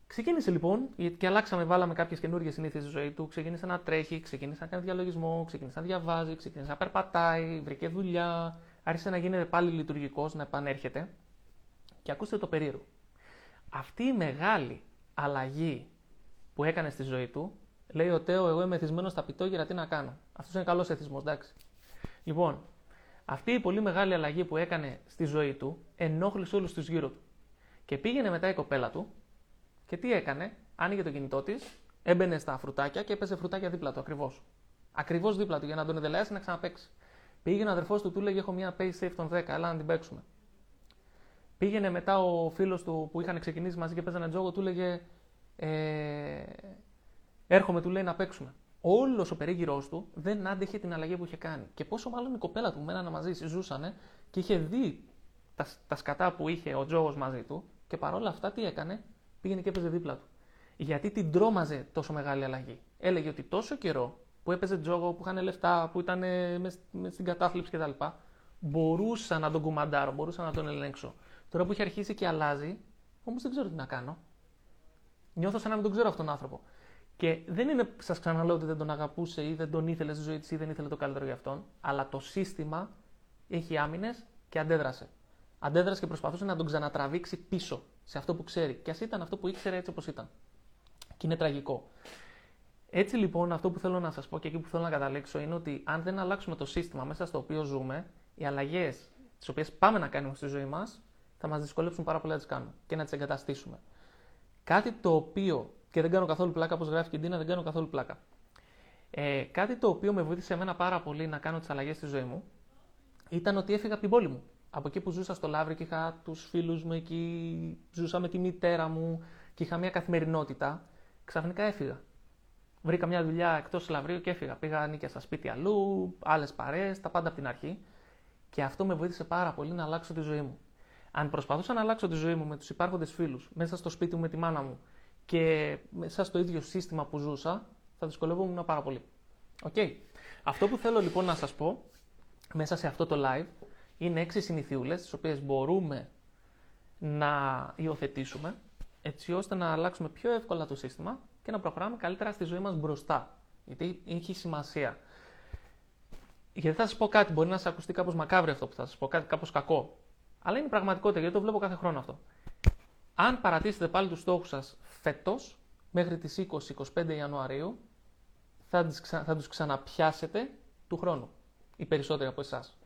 Ξεκίνησε λοιπόν και αλλάξαμε, βάλαμε κάποιες καινούργιες συνήθειες στη ζωή του. Ξεκίνησε να τρέχει, ξεκίνησε να κάνει διαλογισμό, ξεκίνησε να διαβάζει, ξεκίνησε να περπατάει, βρήκε δουλειά, άρχισε να γίνεται πάλι λειτουργικός, να επανέρχεται. Και ακούστε το περίεργο. αυτή η μεγάλη αλλαγή που έκανε στη ζωή του, λέει ο Τέο, εγώ είμαι εθισμένο στα πιτόγυρα, τι να κάνω. Αυτός είναι καλός εθισμός, εντάξει. Λοιπόν, αυτή η πολύ μεγάλη αλλαγή που έκανε στη ζωή του ενόχλησε όλους τους γύρω του. Και πήγαινε μετά η κοπέλα του και τι έκανε, άνοιγε το κινητό της, έμπαινε στα φρουτάκια και έπαιζε φρουτάκια δίπλα του ακριβώς. Ακριβώς δίπλα του για να τον εδελεάσει να ξαναπέξει. Πήγαινε ο αδερφός του, του λέγε: Έχω μια Pay Safe των 10, έλα να την παίξουμε. Πήγαινε μετά ο φίλος του που είχαν ξεκινήσει μαζί και παίζανε τζόγο, του λέγε: ε, Έρχομαι, του λέει να παίξουμε. Όλος ο περίγυρός του δεν άντεχε την αλλαγή που είχε κάνει. Και πόσο μάλλον η κοπέλα του μένανε μαζί, ζούσανε και είχε δει τα, τα σκατά που είχε ο τζόγος μαζί του και παρόλα αυτά τι έκανε, πήγαινε και έπαιζε δίπλα του. Γιατί την τρόμαζε τόσο μεγάλη αλλαγή. Έλεγε ότι τόσο καιρό που έπαιζε τζόγο, που είχαν λεφτά, που ήταν μες στην κατάθλιψη κτλ. Μπορούσα να τον κουμαντάρω, μπορούσα να τον ελέγξω. Τώρα που έχει αρχίσει και αλλάζει, όμως δεν ξέρω τι να κάνω. Νιώθω σαν να μην τον ξέρω αυτόν τον άνθρωπο. Και δεν είναι, σας ξαναλέω ότι δεν τον αγαπούσε ή δεν τον ήθελε στη ζωή της ή δεν ήθελε το καλύτερο για αυτόν, αλλά το σύστημα έχει άμυνες και αντέδρασε. Αντέδρασε και προσπαθούσε να τον ξανατραβήξει πίσω σε αυτό που ξέρει. Και ας ήταν αυτό που ήξερε έτσι όπως ήταν. Και είναι τραγικό. Έτσι λοιπόν, αυτό που θέλω να σας πω και εκεί που θέλω να καταλήξω είναι ότι αν δεν αλλάξουμε το σύστημα μέσα στο οποίο ζούμε, οι αλλαγές τις οποίες πάμε να κάνουμε στη ζωή μας θα μας δυσκολέψουν πάρα πολύ να τις κάνουμε και να τις εγκαταστήσουμε. Κάτι το οποίο, και δεν κάνω καθόλου πλάκα, όπως γράφει και η Ντίνα, δεν κάνω καθόλου πλάκα. Ε, κάτι το οποίο με βοήθησε εμένα πάρα πολύ να κάνω τις αλλαγές στη ζωή μου ήταν ότι έφυγα από την πόλη μου. Από εκεί που ζούσα στο Λαύριο και είχα τους φίλους μου εκεί, ζούσα με τη μητέρα μου και είχα μια καθημερινότητα, ξαφνικά έφυγα. Βρήκα μια δουλειά εκτός Λαυρίου και έφυγα. Πήγα νίκια στα σπίτια αλλού, άλλες παρέ, τα πάντα από την αρχή. Και αυτό με βοήθησε πάρα πολύ να αλλάξω τη ζωή μου. Αν προσπαθούσα να αλλάξω τη ζωή μου με τους υπάρχοντες φίλους, μέσα στο σπίτι μου με τη μάνα μου και μέσα στο ίδιο σύστημα που ζούσα, θα δυσκολεύομαι πάρα πολύ. Okay. Αυτό που θέλω λοιπόν να σας πω μέσα σε αυτό το live είναι έξι συνηθιούλες, τις οποίες μπορούμε να υιοθετήσουμε έτσι ώστε να αλλάξουμε πιο εύκολα το σύστημα και να προχωράμε καλύτερα στη ζωή μας μπροστά. Γιατί έχει σημασία. Γιατί θα σας πω κάτι, μπορεί να σας ακουστεί κάπως μακάβριο αυτό που θα σας πω, κάτι κάπως κακό. Αλλά είναι πραγματικότητα γιατί το βλέπω κάθε χρόνο αυτό. Αν παρατήσετε πάλι τους στόχους σας φέτος, μέχρι τις 20-25 Ιανουαρίου, θα, θα τους ξαναπιάσετε του χρόνου. Οι περισσότεροι από εσάς.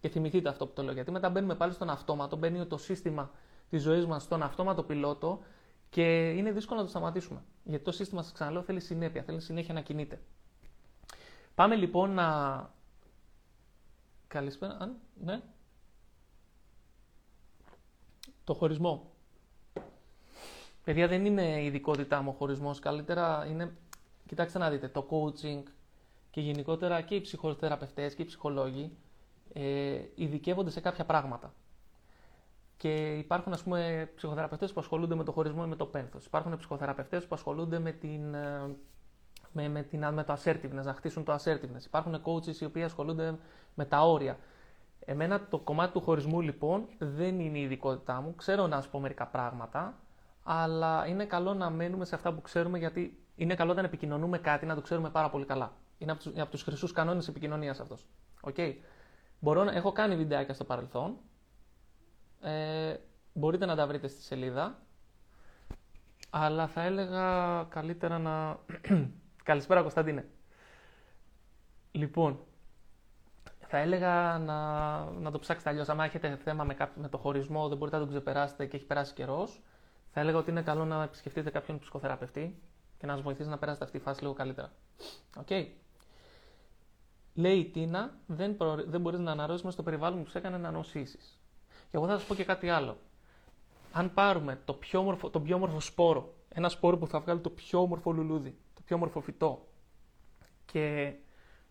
Και θυμηθείτε αυτό που το λέω. Γιατί μετά μπαίνουμε πάλι στον αυτόματο, μπαίνει το σύστημα της ζωής μας στον αυτόματο πιλότο και είναι δύσκολο να το σταματήσουμε. Γιατί το σύστημα, σας ξαναλέω, θέλει συνέπεια, θέλει συνέχεια να κινείται. Πάμε λοιπόν να. Καλησπέρα. Αν, ναι. Το χωρισμό. Παιδιά, δεν είναι η ειδικότητά μου ο χωρισμός. Καλύτερα είναι. Κοιτάξτε να δείτε, το coaching και γενικότερα και οι ψυχοθεραπευτές και οι ψυχολόγοι ε, ειδικεύονται σε κάποια πράγματα. Και υπάρχουν ας πούμε ψυχοθεραπευτές που ασχολούνται με το χωρισμό ή με το πένθος. Υπάρχουν ψυχοθεραπευτές που ασχολούνται με, την, ε, με, με, την, με το assertiveness, να χτίσουν το assertiveness. Υπάρχουν coaches οι οποίοι ασχολούνται με τα όρια. Εμένα το κομμάτι του χωρισμού λοιπόν δεν είναι η ειδικότητά μου. Ξέρω να σου πω μερικά πράγματα, αλλά είναι καλό να μένουμε σε αυτά που ξέρουμε γιατί είναι καλό όταν επικοινωνούμε κάτι να το ξέρουμε πάρα πολύ καλά. Είναι από τους, από τους χρυσούς κανόνες επικοινωνίας αυτός. Okay. Μπορώ, έχω κάνει βιντεάκια στο παρελθόν, ε, μπορείτε να τα βρείτε στη σελίδα. Αλλά θα έλεγα καλύτερα να... Καλησπέρα Κωνσταντίνε. Λοιπόν, θα έλεγα να, να το ψάξετε αλλιώς. Αν έχετε θέμα με, με το χωρισμό, δεν μπορείτε να το ξεπεράσετε και έχει περάσει καιρός, θα έλεγα ότι είναι καλό να επισκεφτείτε κάποιον ψυχοθεραπευτή και να σας βοηθήσει να περάσετε αυτή τη φάση λίγο καλύτερα. OK. Okay. Λέει η Τίνα, δεν, προ... δεν μπορείς να αναρρώσεις στο περιβάλλον που σε έκανε να νοσήσεις. Και εγώ θα σας πω και κάτι άλλο. Αν πάρουμε το πιο όμορφο, τον πιο όμορφο σπόρο, ένα σπόρο που θα βγάλει το πιο όμορφο λουλούδι, το πιο όμορφο φυτό, και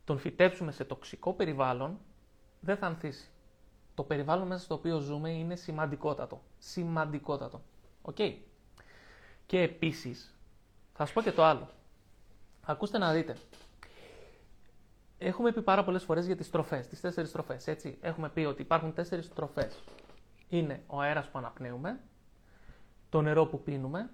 τον φυτέψουμε σε τοξικό περιβάλλον, δεν θα ανθίσει. Το περιβάλλον μέσα στο οποίο ζούμε είναι σημαντικότατο. Σημαντικότατο. OK. Okay. Και επίσης, θα σας πω και το άλλο. Ακούστε να δείτε. Έχουμε πει πάρα πολλές φορές για τις τροφές, τις τέσσερις τροφές, έτσι. Έχουμε πει ότι υπάρχουν τέσσερις τροφές είναι ο αέρας που αναπνέουμε, το νερό που πίνουμε,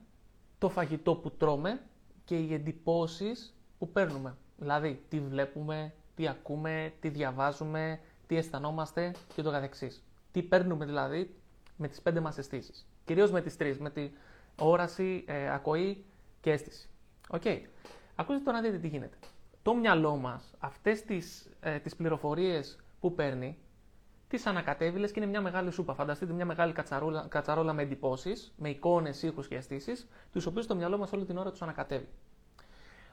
το φαγητό που τρώμε και οι εντυπώσεις που παίρνουμε. Δηλαδή, τι βλέπουμε, τι ακούμε, τι διαβάζουμε, τι αισθανόμαστε και ούτω καθεξής. Τι παίρνουμε δηλαδή με τις πέντε μας αισθήσεις. Κυρίως με τις τρεις, με τη όραση, ε, ακοή και αίσθηση. OK. Okay. Ακούστε τώρα να δείτε τι γίνεται. Το μυαλό μας αυτές τις ε, τις πληροφορίες που παίρνει, τις ανακατεύει, και είναι μια μεγάλη σούπα. Φανταστείτε μια μεγάλη κατσαρόλα, κατσαρόλα με εντυπώσεις, με εικόνες, ήχους και αισθήσεις, τους οποίους το μυαλό μας όλη την ώρα τους ανακατεύει.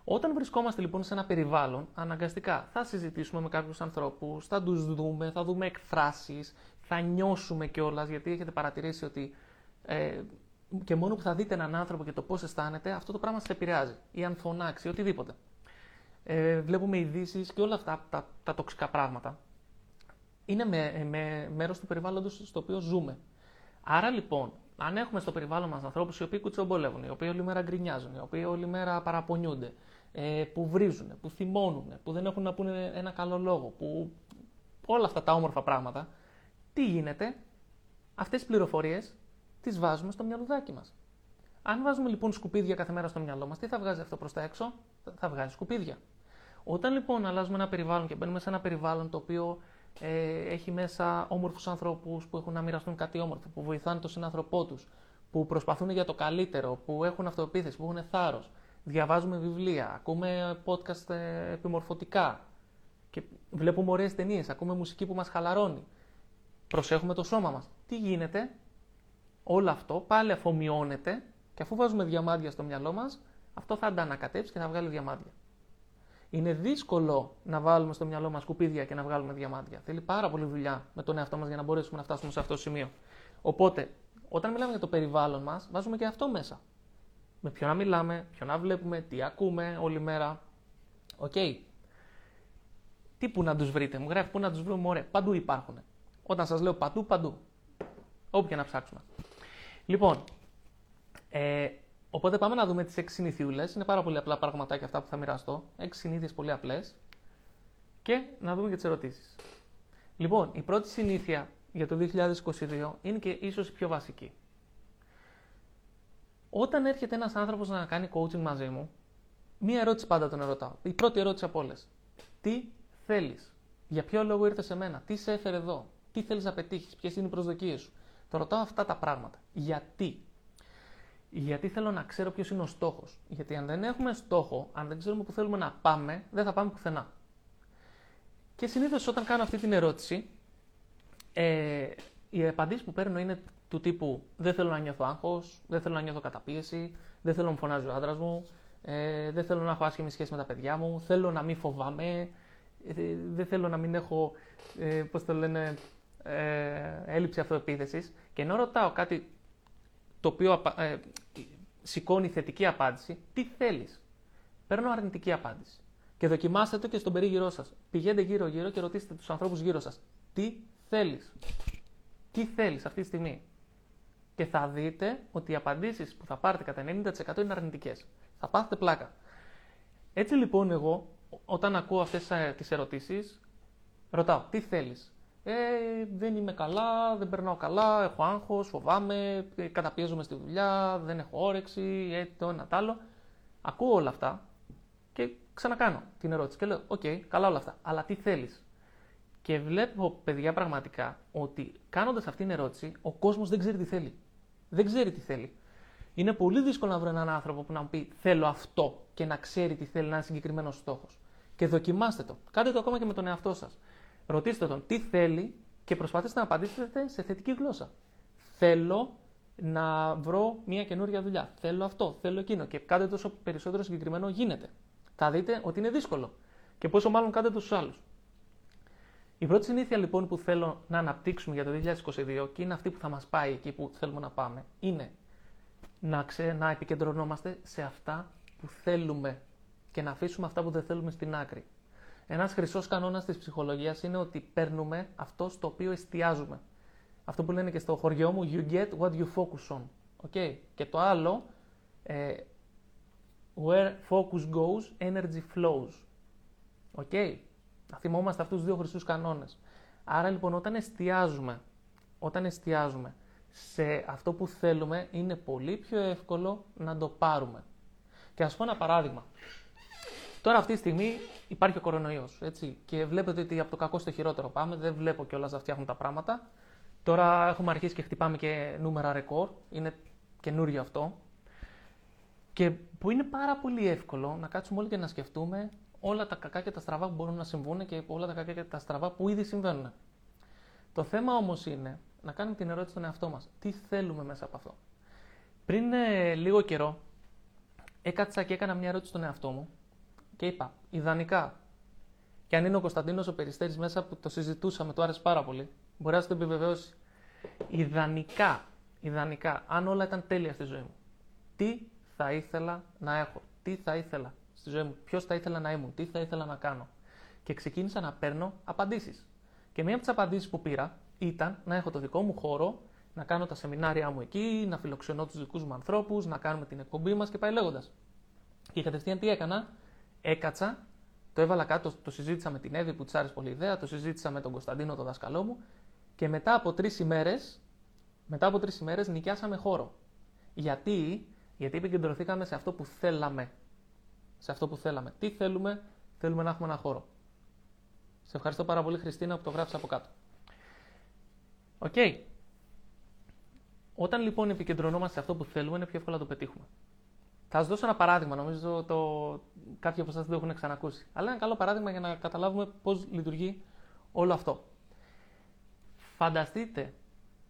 Όταν βρισκόμαστε λοιπόν σε ένα περιβάλλον, αναγκαστικά θα συζητήσουμε με κάποιους ανθρώπους, θα τους δούμε, θα δούμε εκφράσεις, θα νιώσουμε κιόλας, γιατί έχετε παρατηρήσει ότι ε, και μόνο που θα δείτε έναν άνθρωπο και το πώς αισθάνεται, αυτό το πράγμα σα επηρεάζει. Ή αν φωνάξει, οτιδήποτε. Ε, βλέπουμε ειδήσεις και όλα αυτά τα, τα τοξικά πράγματα. Είναι με, με μέρος του περιβάλλοντος στο οποίο ζούμε. Άρα λοιπόν, αν έχουμε στο περιβάλλον μας ανθρώπους οι οποίοι κουτσομπολεύουν, οι οποίοι όλη μέρα γκρινιάζουν, οι οποίοι όλη μέρα παραπονιούνται, ε, που βρίζουν, που θυμώνουν, που δεν έχουν να πούνε ένα καλό λόγο, που όλα αυτά τα όμορφα πράγματα, τι γίνεται, αυτές τις πληροφορίες τις βάζουμε στο μυαλουδάκι μας. Αν βάζουμε λοιπόν σκουπίδια κάθε μέρα στο μυαλό μας, τι θα βγάζει αυτό προς τα έξω, θα βγάζει σκουπίδια. Όταν λοιπόν αλλάζουμε ένα περιβάλλον και μπαίνουμε σε ένα περιβάλλον το οποίο ε, έχει μέσα όμορφους ανθρώπους που έχουν να μοιραστούν κάτι όμορφο, που βοηθάνε τον συνάνθρωπό τους, που προσπαθούν για το καλύτερο, που έχουν αυτοεπίθεση, που έχουν θάρρος, διαβάζουμε βιβλία, ακούμε podcast ε, επιμορφωτικά και βλέπουμε ωραίες ταινίες, ακούμε μουσική που μας χαλαρώνει. Προσέχουμε το σώμα μας. Τι γίνεται, όλο αυτό πάλι αφομοιώνεται και αφού βάζουμε διαμάντια στο μυαλό μας, αυτό θα αντανακατέψει και θα βγάλει διαμάντια. Είναι δύσκολο να βάλουμε στο μυαλό μας σκουπίδια και να βγάλουμε διαμάντια. Θέλει πάρα πολύ δουλειά με τον εαυτό μας για να μπορέσουμε να φτάσουμε σε αυτό το σημείο. Οπότε, όταν μιλάμε για το περιβάλλον μας, βάζουμε και αυτό μέσα με ποιον να μιλάμε, ποιον να βλέπουμε, τι ακούμε όλη μέρα. OK. Okay. Το πού να τους βρείτε, μου γράφει πού να τους βρούμε, ωραία. Παντού υπάρχουν. Όταν σας λέω παντού, παντού. Όπου και να ψάξουμε. Λοιπόν, ε, οπότε πάμε να δούμε τις 6 συνηθιούλες. Είναι πάρα πολύ απλά πραγματάκια αυτά που θα μοιραστώ. 6 συνήθειες πολύ απλές. Και να δούμε και τις ερωτήσεις. Λοιπόν, η πρώτη συνήθεια για το 2022 είναι και ίσως η πιο βασική. Όταν έρχεται ένας άνθρωπος να κάνει coaching μαζί μου, μία ερώτηση πάντα τον ερωτάω. Η πρώτη ερώτηση από όλες. Τι θέλεις, Για ποιο λόγο ήρθες σε μένα, Τι σε έφερε εδώ, Τι θέλεις να πετύχεις, Ποιες είναι οι προσδοκίες σου; Το ρωτάω αυτά τα πράγματα. Γιατί; Γιατί θέλω να ξέρω ποιος είναι ο στόχος. Γιατί αν δεν έχουμε στόχο, αν δεν ξέρουμε που θέλουμε να πάμε, δεν θα πάμε πουθενά. Και συνήθως όταν κάνω αυτή την ερώτηση, ε, οι απαντήσεις που παίρνω είναι του τύπου Δεν θέλω να νιώθω άγχος, δεν θέλω να νιώθω καταπίεση, δεν θέλω να μου φωνάζει ο άντρας μου, ε, δεν θέλω να έχω άσχημη σχέση με τα παιδιά μου, θέλω να μην φοβάμαι, ε, δεν θέλω να μην έχω, ε, πώς το λένε, ε, έλλειψη αυτοεπίθεσης. Και ενώ ρωτάω κάτι το οποίο ε, σηκώνει θετική απάντηση, τι θέλεις; Παίρνω αρνητική απάντηση. Και δοκιμάστε το και στον περίγυρό σας. Πηγαίνετε γύρω-γύρω και ρωτήστε τους ανθρώπους γύρω σας. Τι θέλεις; Τι θέλεις αυτή τη στιγμή; Και θα δείτε ότι οι απαντήσεις που θα πάρετε κατά 90% είναι αρνητικές. Θα πάθετε πλάκα. Έτσι λοιπόν εγώ, όταν ακούω αυτές ε, τις ερωτήσεις, ρωτάω, τι θέλεις; Ε, δεν είμαι καλά, δεν περνάω καλά, έχω άγχος, φοβάμαι, ε, καταπιέζομαι στη δουλειά, δεν έχω όρεξη, ε, το ένα τ' άλλο. Ακούω όλα αυτά και ξανακάνω την ερώτηση και λέω, OK, okay, καλά όλα αυτά, αλλά τι θέλεις; Και βλέπω, παιδιά, πραγματικά ότι κάνοντας αυτή την ερώτηση, ο κόσμος δεν ξέρει τι θέλει δεν ξέρει τι θέλει. Είναι πολύ δύσκολο να βρω έναν άνθρωπο που να μου πει Θέλω αυτό και να ξέρει τι θέλει, να είναι συγκεκριμένος στόχος. Και δοκιμάστε το. Κάντε το ακόμα και με τον εαυτό σας. Ρωτήστε τον τι θέλει και προσπαθήστε να απαντήσετε σε θετική γλώσσα. Θέλω να βρω μια καινούργια δουλειά. Θέλω αυτό, θέλω εκείνο. Και κάντε τόσο περισσότερο συγκεκριμένο γίνεται. Θα δείτε ότι είναι δύσκολο. Και πόσο μάλλον κάντε το στου άλλους. Η πρώτη συνήθεια λοιπόν που θέλω να αναπτύξουμε για το 2022 και είναι αυτή που θα μας πάει εκεί που θέλουμε να πάμε, είναι να, ξε, να επικεντρωνόμαστε σε αυτά που θέλουμε και να αφήσουμε αυτά που δεν θέλουμε στην άκρη. Ένας χρυσός κανόνας της ψυχολογίας είναι ότι παίρνουμε αυτό στο οποίο εστιάζουμε. Αυτό που λένε και στο χωριό μου, you get what you focus on. Okay. Και το άλλο, ε, where focus goes, energy flows. Okay. Να θυμόμαστε αυτούς τους δύο χρυσούς κανόνες. Άρα λοιπόν όταν εστιάζουμε, όταν εστιάζουμε σε αυτό που θέλουμε είναι πολύ πιο εύκολο να το πάρουμε. Και ας πω ένα παράδειγμα. Τώρα αυτή τη στιγμή υπάρχει ο κορονοϊός, έτσι, και βλέπετε ότι από το κακό στο χειρότερο πάμε, δεν βλέπω κιόλας να φτιάχνουν τα πράγματα. Τώρα έχουμε αρχίσει και χτυπάμε και νούμερα ρεκόρ, είναι καινούριο αυτό. Και που είναι πάρα πολύ εύκολο να κάτσουμε όλοι και να σκεφτούμε όλα τα κακά και τα στραβά που μπορούν να συμβούν και όλα τα κακά και τα στραβά που ήδη συμβαίνουν. Το θέμα όμως είναι να κάνουμε την ερώτηση στον εαυτό μας. Τι θέλουμε μέσα από αυτό. Πριν ε, λίγο καιρό, έκατσα και έκανα μια ερώτηση στον εαυτό μου και είπα, ιδανικά, και αν είναι ο Κωνσταντίνος ο Περιστέρης μέσα που το συζητούσαμε, του άρεσε πάρα πολύ, μπορεί να το επιβεβαιώσει. Ιδανικά, ιδανικά, αν όλα ήταν τέλεια στη ζωή μου, τι θα ήθελα να έχω, τι θα ήθελα στη ζωή μου, ποιος θα ήθελα να ήμουν, τι θα ήθελα να κάνω. Και ξεκίνησα να παίρνω απαντήσεις. Και μία από τις απαντήσεις που πήρα ήταν να έχω το δικό μου χώρο, να κάνω τα σεμινάρια μου εκεί, να φιλοξενώ τους δικούς μου ανθρώπους, να κάνουμε την εκπομπή μας και πάει λέγοντας. Και κατευθείαν τι έκανα, έκατσα, το έβαλα κάτω, το συζήτησα με την Εύη που της άρεσε πολύ η ιδέα, το συζήτησα με τον Κωνσταντίνο, τον δάσκαλό μου και μετά από τρεις ημέρες, μετά από τρεις ημέρες νοικιάσαμε χώρο. Γιατί, γιατί επικεντρωθήκαμε σε αυτό που θέλαμε. Σε αυτό που θέλαμε. Τι θέλουμε, θέλουμε να έχουμε ένα χώρο. Σε ευχαριστώ πάρα πολύ Χριστίνα που το γράφεις από κάτω. OK. Okay. Όταν λοιπόν επικεντρωνόμαστε σε αυτό που θέλουμε, είναι πιο εύκολο να το πετύχουμε. Θα σας δώσω ένα παράδειγμα, νομίζω το... κάποιοι από εσάς δεν το έχουν ξανακούσει. Αλλά είναι ένα καλό παράδειγμα για να καταλάβουμε πώς λειτουργεί όλο αυτό. Φανταστείτε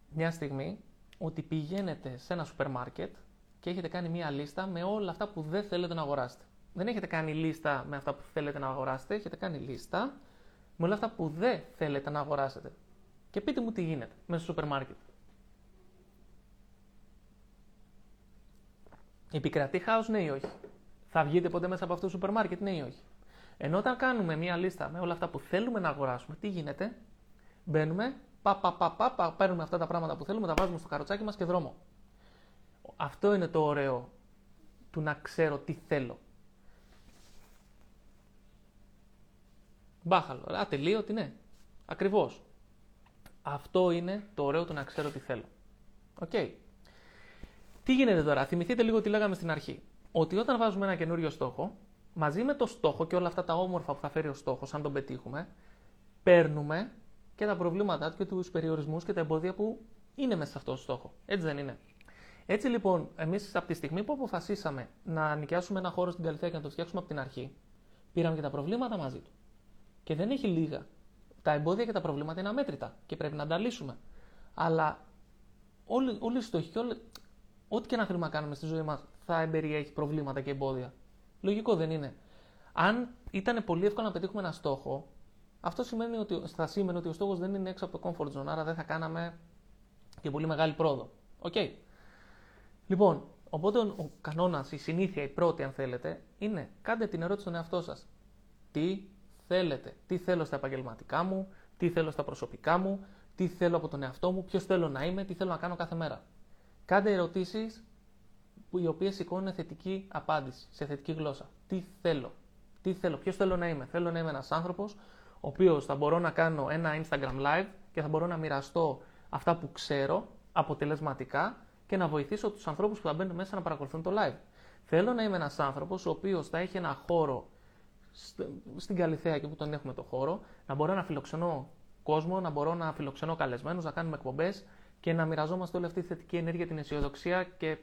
μια στιγμή ότι πηγαίνετε σε ένα σούπερ μάρκετ και έχετε κάνει μια λίστα με όλα αυτά που δεν θέλετε να αγοράσετε. Δεν έχετε κάνει λίστα με αυτά που θέλετε να αγοράσετε, έχετε κάνει λίστα με όλα αυτά που δεν θέλετε να αγοράσετε. Και πείτε μου τι γίνεται μέσα στο σούπερ μάρκετ. Επικρατεί χάος, ναι ή όχι; Θα βγείτε ποτέ μέσα από αυτό το σούπερ μάρκετ, ναι ή όχι; Ενώ όταν κάνουμε μία λίστα με όλα αυτά που θέλουμε να αγοράσουμε, τι γίνεται, μπαίνουμε, πα, πα, πα, πα, πα παίρνουμε αυτά τα πράγματα που θέλουμε, τα βάζουμε στο καροτσάκι μας και δρόμο. Αυτό είναι το ωραίο του να ξέρω τι θέλω. Μπάχαλο. Ατελείωτη, ναι. Ακριβώς. Αυτό είναι το ωραίο του να ξέρω τι θέλω. OK. Okay. Τι γίνεται τώρα, θυμηθείτε λίγο τι λέγαμε στην αρχή. Ότι όταν βάζουμε ένα καινούριο στόχο, μαζί με το στόχο και όλα αυτά τα όμορφα που θα φέρει ο στόχος, αν τον πετύχουμε, παίρνουμε και τα προβλήματά του και τους περιορισμούς και τα εμπόδια που είναι μέσα σε αυτό το στόχο. Έτσι δεν είναι. Έτσι λοιπόν, εμείς από τη στιγμή που αποφασίσαμε να νοικιάσουμε ένα χώρο στην Καλλιθέα και να το φτιάξουμε από την αρχή, πήραμε και τα προβλήματα μαζί του. Και δεν έχει λίγα. Τα εμπόδια και τα προβλήματα είναι αμέτρητα και πρέπει να τα λύσουμε. Αλλά όλοι, όλοι οι στόχοι και όλοι, ό,τι και να θέλουμε να κάνουμε στη ζωή μας θα εμπεριέχει προβλήματα και εμπόδια. Λογικό δεν είναι. Αν ήταν πολύ εύκολο να πετύχουμε ένα στόχο, αυτό σημαίνει ότι, θα σημαίνει ότι ο στόχος δεν είναι έξω από το comfort zone, άρα δεν θα κάναμε και πολύ μεγάλη πρόοδο. OK. Okay. Λοιπόν, οπότε ο κανόνας, η συνήθεια, η πρώτη, αν θέλετε, είναι κάντε την ερώτηση στον εαυτό σας. Τι θέλετε, τι θέλω στα επαγγελματικά μου, τι θέλω στα προσωπικά μου, τι θέλω από τον εαυτό μου, ποιος θέλω να είμαι, τι θέλω να κάνω κάθε μέρα. Κάντε ερωτήσεις οι οποίες σηκώνουν θετική απάντηση, σε θετική γλώσσα. Τι θέλω, τι θέλω, ποιος θέλω να είμαι; Θέλω να είμαι ένας άνθρωπος ο οποίος θα μπορώ να κάνω ένα Instagram live και θα μπορώ να μοιραστώ αυτά που ξέρω αποτελεσματικά και να βοηθήσω τους ανθρώπους που θα μπαίνουν μέσα να παρακολουθούν το live. Θέλω να είμαι ένας άνθρωπος ο οποίος θα έχει ένα χώρο στην Καλυθέα και που τον έχουμε το χώρο, να μπορώ να φιλοξενώ κόσμο, να μπορώ να φιλοξενώ καλεσμένους, να κάνουμε εκπομπές και να μοιραζόμαστε όλη αυτή τη θετική ενέργεια, την αισιοδοξία και,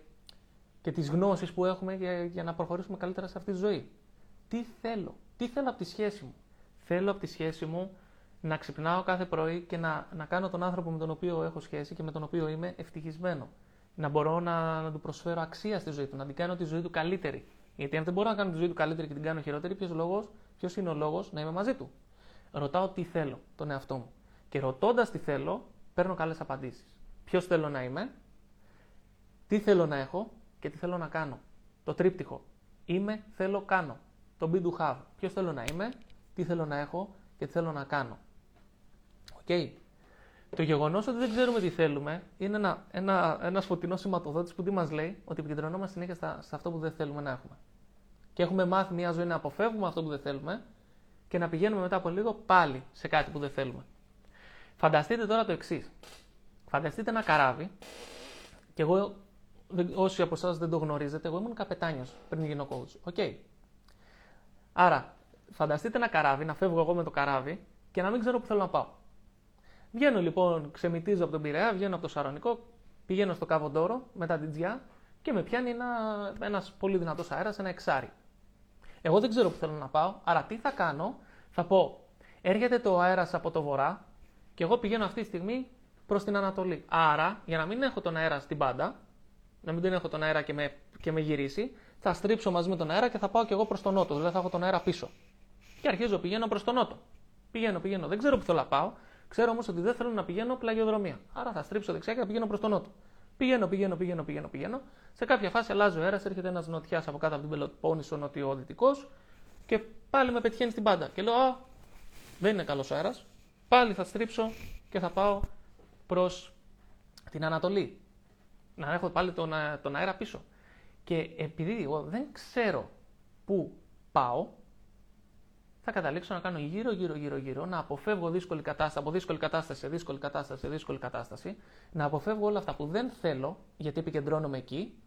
και τις γνώσεις που έχουμε για, για να προχωρήσουμε καλύτερα σε αυτή τη ζωή. Τι θέλω, τι θέλω από τη σχέση μου. Θέλω από τη σχέση μου να ξυπνάω κάθε πρωί και να, να κάνω τον άνθρωπο με τον οποίο έχω σχέση και με τον οποίο είμαι ευτυχισμένο. Να μπορώ να, να του προσφέρω αξία στη ζωή του, να την κάνω τη ζωή του καλύτερη. Γιατί αν δεν μπορώ να κάνω τη ζωή του καλύτερη και την κάνω χειρότερη, ποιος λόγος, ποιος είναι ο λόγος να είμαι μαζί του; Ρωτάω τι θέλω, τον εαυτό μου. Και ρωτώντας τι θέλω, παίρνω καλές απαντήσεις. Ποιος θέλω να είμαι, τι θέλω να έχω και τι θέλω να κάνω. Το τρίπτυχο. Είμαι, θέλω, κάνω. Το be do have. Ποιος θέλω να είμαι, τι θέλω να έχω και τι θέλω να κάνω. OK. Okay. Το γεγονός ότι δεν ξέρουμε τι θέλουμε είναι ένα, ένα, ένα φωτεινός σηματοδότης που τι μας λέει, ότι επικεντρωνόμαστε συνέχεια σε αυτό που δεν θέλουμε να έχουμε. Και έχουμε μάθει μια ζωή να αποφεύγουμε αυτό που δεν θέλουμε και να πηγαίνουμε μετά από λίγο πάλι σε κάτι που δεν θέλουμε. Φανταστείτε τώρα το εξής. Φανταστείτε ένα καράβι, και εγώ, όσοι από εσάς δεν το γνωρίζετε, εγώ ήμουν καπετάνιος πριν γίνω coach. Okay. Άρα, φανταστείτε ένα καράβι, να φεύγω εγώ με το καράβι και να μην ξέρω που θέλω να πάω. Βγαίνω λοιπόν, ξεμητίζω από τον Πειραιά, βγαίνω από το Σαρονικό, πηγαίνω στο Καβοντόρο μετά την Τζιά και με πιάνει ένα ένας πολύ δυνατός αέρας, ένα εξάρι. Εγώ δεν ξέρω που θέλω να πάω, άρα τι θα κάνω, θα πω έρχεται το αέρας από το βορρά και εγώ πηγαίνω αυτή τη στιγμή προς την Ανατολή. Άρα, για να μην έχω τον αέρα στην πάντα, να μην τον έχω τον αέρα και με, και με γυρίσει, θα στρίψω μαζί με τον αέρα και θα πάω και εγώ προς τον νότο. Δηλαδή θα έχω τον αέρα πίσω. Και αρχίζω πηγαίνω προς τον νότο. Πηγαίνω, πηγαίνω. Δεν ξέρω που θέλω να πάω. Ξέρω όμως ότι δεν θέλω να πηγαίνω πλαγιοδρομία. Άρα θα στρίψω δεξιά και θα πηγαίνω προς τον νότο. Πηγαίνω, πηγαίνω, πηγαίνω, πηγαίνω, πηγαίνω. Σε κάποια φάση αλλάζει ο αέρας, έρχεται ένας νοτιάς από κάτω από την Πελοπόννησο νοτιοδυτικός και πάλι με πετυχαίνει στην πάντα. Και λέω, Α, δεν είναι καλός αέρας. Πάλι θα στρίψω και θα πάω προς την Ανατολή. Να έχω πάλι τον, τον αέρα πίσω. Και επειδή εγώ δεν ξέρω πού πάω, θα καταλήξω να κάνω γύρω, γύρω, γύρω, γύρω, να αποφεύγω δύσκολη κατάσταση, από δύσκολη κατάσταση σε δύσκολη κατάσταση σε δύσκολη κατάσταση, να αποφεύγω όλα αυτά που δεν θέλω, γιατί επικεντρώνομαι εκεί,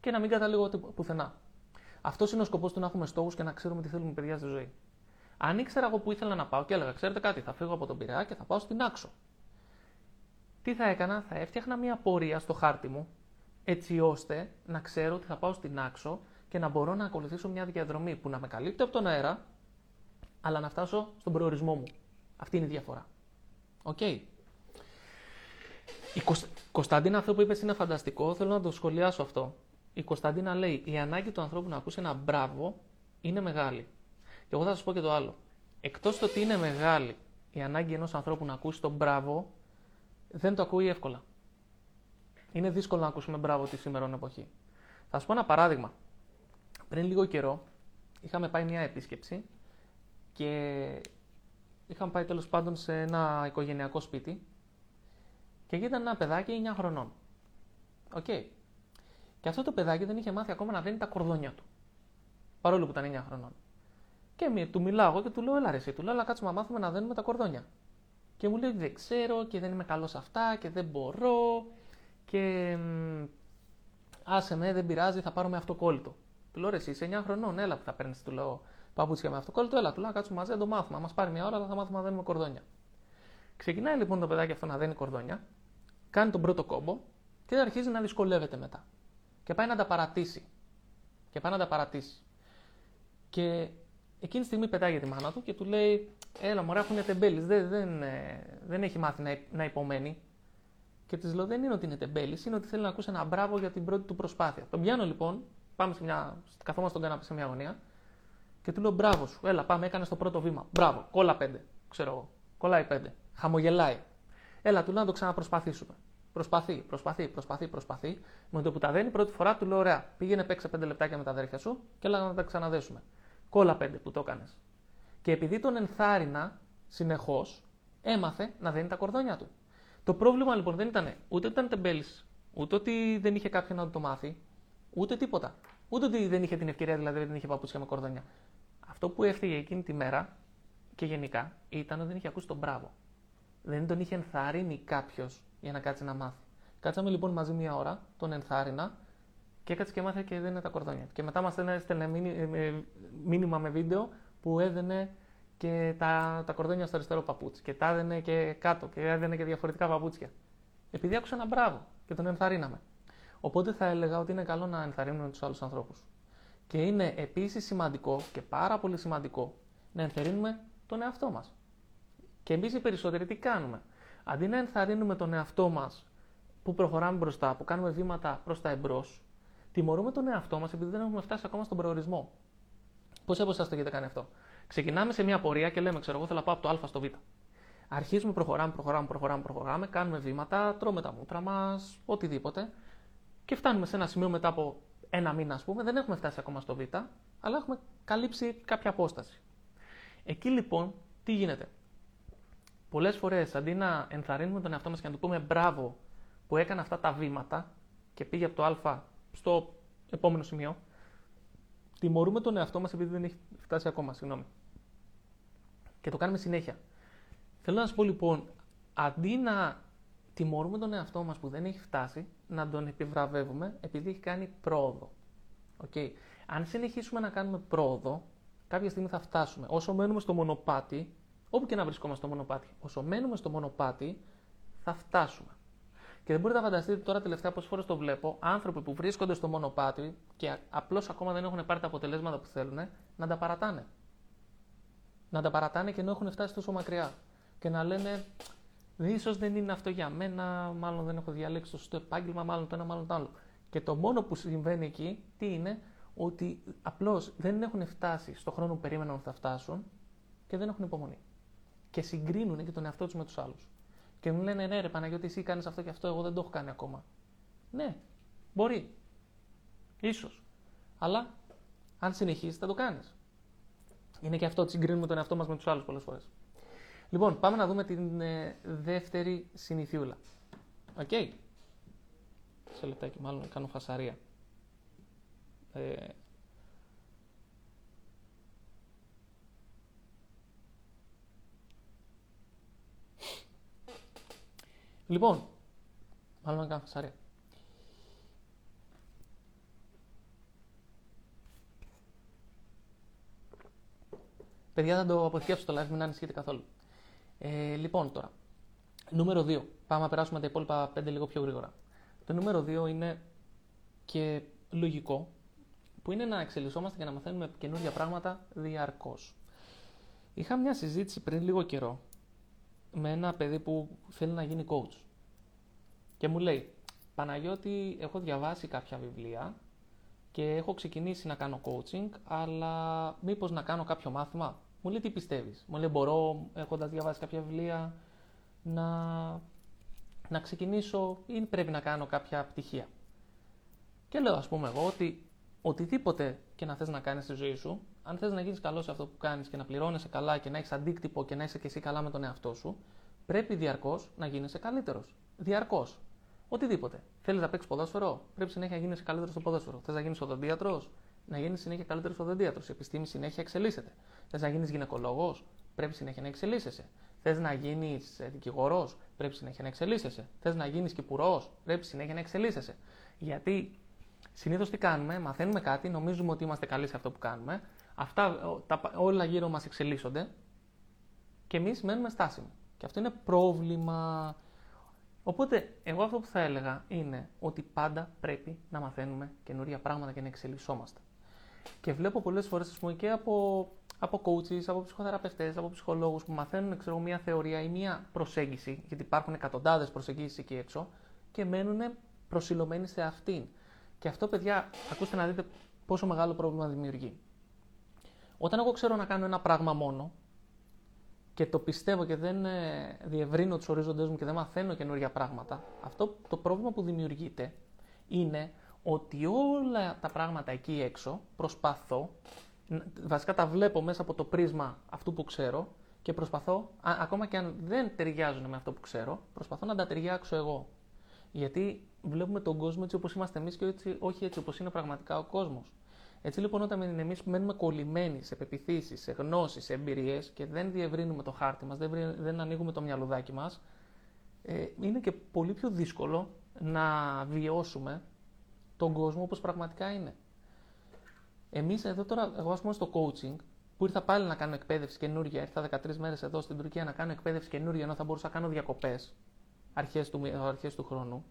και να μην καταλήγω πουθενά. Αυτός είναι ο σκοπός του να έχουμε στόχους και να ξέρουμε τι θέλουμε, παιδιά, στη ζωή. Αν ήξερα εγώ που ήθελα να πάω και έλεγα, ξέρετε κάτι, θα φύγω από τον Πειραιά και θα πάω στη Νάξο. Τι θα έκανα, θα έφτιαχνα μια πορεία στο χάρτη μου, έτσι ώστε να ξέρω ότι θα πάω στη Νάξο και να μπορώ να ακολουθήσω μια διαδρομή που να με καλύπτει από τον αέρα, αλλά να φτάσω στον προορισμό μου. Αυτή είναι η διαφορά. OK. Okay. Η Κωνσταντίνα αυτό που είπες είναι φανταστικό, θέλω να το σχολιάσω αυτό. Η Κωνσταντίνα λέει, η ανάγκη του ανθρώπου να ακούσει ένα μπράβο είναι μεγάλη. Και εγώ θα σας πω και το άλλο. Εκτός το ότι είναι μεγάλη η ανάγκη ενός ανθρώπου να ακούσει τον μπράβο, δεν το ακούει εύκολα. Είναι δύσκολο να ακούσουμε μπράβο τη σήμερα εποχή. Θα σα πω ένα παράδειγμα. Πριν λίγο καιρό είχαμε πάει μια επίσκεψη και είχαμε πάει τέλος πάντων σε ένα οικογενειακό σπίτι και ήταν ένα παιδάκι 9 χρονών. OK. Okay. Και αυτό το παιδάκι δεν είχε μάθει ακόμα να δένει τα κορδόνια του. Παρόλο που ήταν 9 χρονών. Και του μιλάω εγώ και του λέω: Έλα, ρε, εσύ, του λέω, έλα να κάτσουμε να μάθουμε να δένουμε τα κορδόνια. Και μου λέει: Δεν ξέρω και δεν είμαι καλός σε αυτά και δεν μπορώ και άσε με, δεν πειράζει, θα πάρω με αυτοκόλλητο. Του λέω: Εσύ είσαι 9 χρονών, έλα που θα παίρνεις, του λέω παπούτσια με αυτοκόλλητο, έλα, του λέω: Κάτσουμε μαζί να το μάθουμε. Αν μα πάρει μια ώρα, θα μάθουμε να δένουμε κορδόνια. Ξεκινάει λοιπόν το παιδάκι αυτό να δένει κορδόνια, κάνει τον πρώτο κόμπο και αρχίζει να δυσκολεύεται μετά. Και πάει να τα παρατήσει. Και πάει να τα παρατήσει. Και εκείνη τη στιγμή πετάει για τη μάνα του και του λέει: Έλα, μωρά, έχουν τεμπέλης. Δεν, δεν, ε, δεν έχει μάθει να, να υπομένει. Και της λέω: Δεν είναι ότι είναι τεμπέλης, είναι ότι θέλει να ακούσει ένα μπράβο για την πρώτη του προσπάθεια. Τον πιάνω λοιπόν, πάμε σε μια, καθόμαστε στον καναπέ σε μια γωνία και του λέω: Μπράβο σου, έλα, πάμε, έκανες το πρώτο βήμα. Μπράβο, κόλλα πέντε, ξέρω εγώ. Κολλάει πέντε. Χαμογελάει. Έλα, του λέω να το ξαναπροσπαθήσουμε. Προσπαθεί, προσπαθεί, προσπαθεί, προσπαθεί. Με το που τα δένει πρώτη φορά του λέω: Ωραία, πήγαινε παίξε πέντε λεπτάκια με τα αδέρφια σου και έλα να τα ξαναδέσουμε. Κόλλα πέντε που το έκανες. Και επειδή τον ενθάρρυνα συνεχώς, έμαθε να δένει τα κορδόνια του. Το πρόβλημα λοιπόν δεν ήταν ούτε ότι ήταν τεμπέλης, ούτε ότι δεν είχε κάποιον να το μάθει, ούτε τίποτα. Ούτε ότι δεν είχε την ευκαιρία, δηλαδή δεν είχε παπούτσια με κορδόνια. Αυτό που έφταιγε εκείνη τη μέρα και γενικά ήταν ότι δεν είχε ακούσει τον μπράβο. Δεν τον είχε ενθαρρύνει κάποιος για να κάτσει να μάθει. Κάτσαμε λοιπόν μαζί μία ώρα, τον ενθάρρυνα και έκατσε και μάθε και δεν είναι τα κορδόνια. Και μετά μας έστελνε μήνυμα με βίντεο που έδαινε και τα, τα κορδόνια στο αριστερό παπούτσι. Και τα έδαινε και κάτω και έδαινε και διαφορετικά παπούτσια. Επειδή άκουσα ένα μπράβο και τον ενθαρρύναμε. Οπότε θα έλεγα ότι είναι καλό να ενθαρρύνουμε τους άλλους ανθρώπους. Και είναι επίσης σημαντικό και πάρα πολύ σημαντικό να ενθαρρύνουμε τον εαυτό μας. Και εμείς οι περισσότεροι τι κάνουμε; Αντί να ενθαρρύνουμε τον εαυτό μας που προχωράμε μπροστά, που κάνουμε βήματα προς τα εμπρός, τιμωρούμε τον εαυτό μας επειδή δεν έχουμε φτάσει ακόμα στον προορισμό. Πώς από εσά το έχετε κάνει αυτό; Ξεκινάμε σε μια πορεία και λέμε, ξέρω εγώ, θέλω να πάω από το Α στο Β. Αρχίζουμε, προχωράμε, προχωράμε, προχωράμε, προχωράμε, κάνουμε βήματα, τρώμε τα μούτρα μας, οτιδήποτε. Και φτάνουμε σε ένα σημείο μετά από ένα μήνα, ας πούμε, δεν έχουμε φτάσει ακόμα στο Β, αλλά έχουμε καλύψει κάποια απόσταση. Εκεί λοιπόν, τι γίνεται; Πολλές φορές αντί να ενθαρρύνουμε τον εαυτό μας και να του πούμε μπράβο που έκανε αυτά τα βήματα και πήγε από το Α στο επόμενο σημείο, τιμωρούμε τον εαυτό μας επειδή δεν έχει φτάσει ακόμα. Συγγνώμη. Και το κάνουμε συνέχεια. Θέλω να σας πω λοιπόν, αντί να τιμωρούμε τον εαυτό μας που δεν έχει φτάσει, να τον επιβραβεύουμε επειδή έχει κάνει πρόοδο. Okay. Αν συνεχίσουμε να κάνουμε πρόοδο, κάποια στιγμή θα φτάσουμε. Όσο μένουμε στο μονοπάτι, όπου και να βρισκόμαστε στο μονοπάτι, όσο μένουμε στο μονοπάτι, θα φτάσουμε. Και Και δεν μπορείτε να φανταστείτε τώρα τελευταία πόσες φορές το βλέπω άνθρωποι που βρίσκονται στο μονοπάτι και απλώς ακόμα δεν έχουν πάρει τα αποτελέσματα που θέλουν να τα παρατάνε. Να τα παρατάνε και ενώ έχουν φτάσει τόσο μακριά. Και να λένε, ίσως δεν είναι αυτό για μένα, μάλλον δεν έχω διαλέξει το σωστό επάγγελμα, μάλλον το ένα, μάλλον το άλλο. Και το μόνο που συμβαίνει εκεί, τι είναι, ότι απλώς δεν έχουν φτάσει στο χρόνο που περίμεναν ότι θα φτάσουν και δεν έχουν υπομονή. Και συγκρίνουν και τον εαυτό τους με τους άλλους. Και μου λένε, ναι, ρε Παναγιώτη, εσύ κάνεις αυτό και αυτό, εγώ δεν το έχω κάνει ακόμα. Ναι, μπορεί. Ίσως. Αλλά αν συνεχίσεις, θα το κάνεις. Είναι και αυτό ότι συγκρίνουμε τον εαυτό μας με τους άλλους πολλές φορές. Λοιπόν, πάμε να δούμε την ε, δεύτερη συνηθιούλα. OK. Okay. Σε λεπτάκι, μάλλον κάνω φασαρία. Ε, Λοιπόν, μάλλον να κάνω φασαρία. Παιδιά, θα το αποθηκεύσω το live, μην ανησυχείτε καθόλου. Ε, λοιπόν, τώρα. Νούμερο 2. Πάμε να περάσουμε τα υπόλοιπα 5 λίγο πιο γρήγορα. Το νούμερο 2 είναι και λογικό, που είναι να εξελισσόμαστε και να μαθαίνουμε καινούργια πράγματα διαρκώς. Είχα μια συζήτηση πριν λίγο καιρό με ένα παιδί που θέλει να γίνει coach. Και μου λέει, Παναγιώτη, έχω διαβάσει κάποια βιβλία και έχω ξεκινήσει να κάνω coaching, αλλά μήπως να κάνω κάποιο μάθημα; Μου λέει, τι πιστεύεις; Μου λέει, μπορώ, έχοντας διαβάσει κάποια βιβλία, να, να ξεκινήσω ή πρέπει να κάνω κάποια πτυχία. Και λέω, ας πούμε εγώ, ότι οτιδήποτε και να θες να κάνεις στη ζωή σου, αν θες να γίνεις καλός σε αυτό που κάνεις και να πληρώνεσαι καλά και να έχεις αντίκτυπο και να είσαι και εσύ καλά με τον εαυτό σου, πρέπει διαρκώς να γίνεσαι καλύτερος. Διαρκώς. Οτιδήποτε. Θέλεις να παίξεις ποδόσφαιρο, πρέπει συνέχεια να γίνεσαι καλύτερος στο ποδόσφαιρο. Θες να γίνεις οδοντίατρος, να γίνεις συνέχεια καλύτερος οδοντίατρο. Η επιστήμη συνέχεια εξελίσσεται. Θες να γίνεις γυναικολόγος, πρέπει συνέχεια να εξελίσσεσαι. Θες να γίνεις ε, δικηγόρο, πρέπει συνέχεια να εξελίσσεσαι. Θες να γίνεις κυπουρό, πρέπει συνέχεια να εξελίσσεσαι. Γιατί συνήθως τι κάνουμε, μαθαίνουμε κάτι, νομίζουμε ότι είμαστε καλοί σε αυτό που κάνουμε, Αυτά τα, όλα γύρω μας εξελίσσονται και εμείς μένουμε στάσιμοι. Και αυτό είναι πρόβλημα. Οπότε, εγώ αυτό που θα έλεγα είναι ότι πάντα πρέπει να μαθαίνουμε καινούρια πράγματα και να εξελισσόμαστε. Και βλέπω πολλές φορές, ας πούμε, και από, από coaches, από ψυχοθεραπευτές, από ψυχολόγους που μαθαίνουν, ξέρω, μια θεωρία ή μια προσέγγιση, γιατί υπάρχουν εκατοντάδες προσεγγίσεις εκεί έξω, και μένουν προσιλωμένοι σε αυτήν. Και αυτό, παιδιά, ακούστε να δείτε πόσο μεγάλο πρόβλημα δημιουργεί. Όταν εγώ ξέρω να κάνω ένα πράγμα μόνο και το πιστεύω και δεν ε, διευρύνω τους ορίζοντές μου και δεν μαθαίνω καινούργια πράγματα, αυτό το πρόβλημα που δημιουργείται είναι ότι όλα τα πράγματα εκεί έξω προσπαθώ, βασικά τα βλέπω μέσα από το πρίσμα αυτού που ξέρω και προσπαθώ, ακόμα και αν δεν ταιριάζουν με αυτό που ξέρω, προσπαθώ να τα ταιριάξω εγώ. Γιατί βλέπουμε τον κόσμο έτσι όπως είμαστε εμείς και έτσι, όχι έτσι όπως είναι πραγματικά ο κόσμος. Έτσι λοιπόν, όταν εμείς μένουμε κολλημένοι σε πεπιθήσεις, σε γνώσεις, σε εμπειρίες και δεν διευρύνουμε το χάρτη μας, δεν, δεν ανοίγουμε το μυαλουδάκι μας, ε, είναι και πολύ πιο δύσκολο να βιώσουμε τον κόσμο όπως πραγματικά είναι. Εμείς εδώ τώρα, εγώ ας πούμε στο coaching, που ήρθα πάλι να κάνω εκπαίδευση καινούργια, ήρθα 13 μέρες εδώ στην Τουρκία να κάνω εκπαίδευση καινούργια, ενώ θα μπορούσα να κάνω διακοπές αρχές του, αρχές του χρόνου.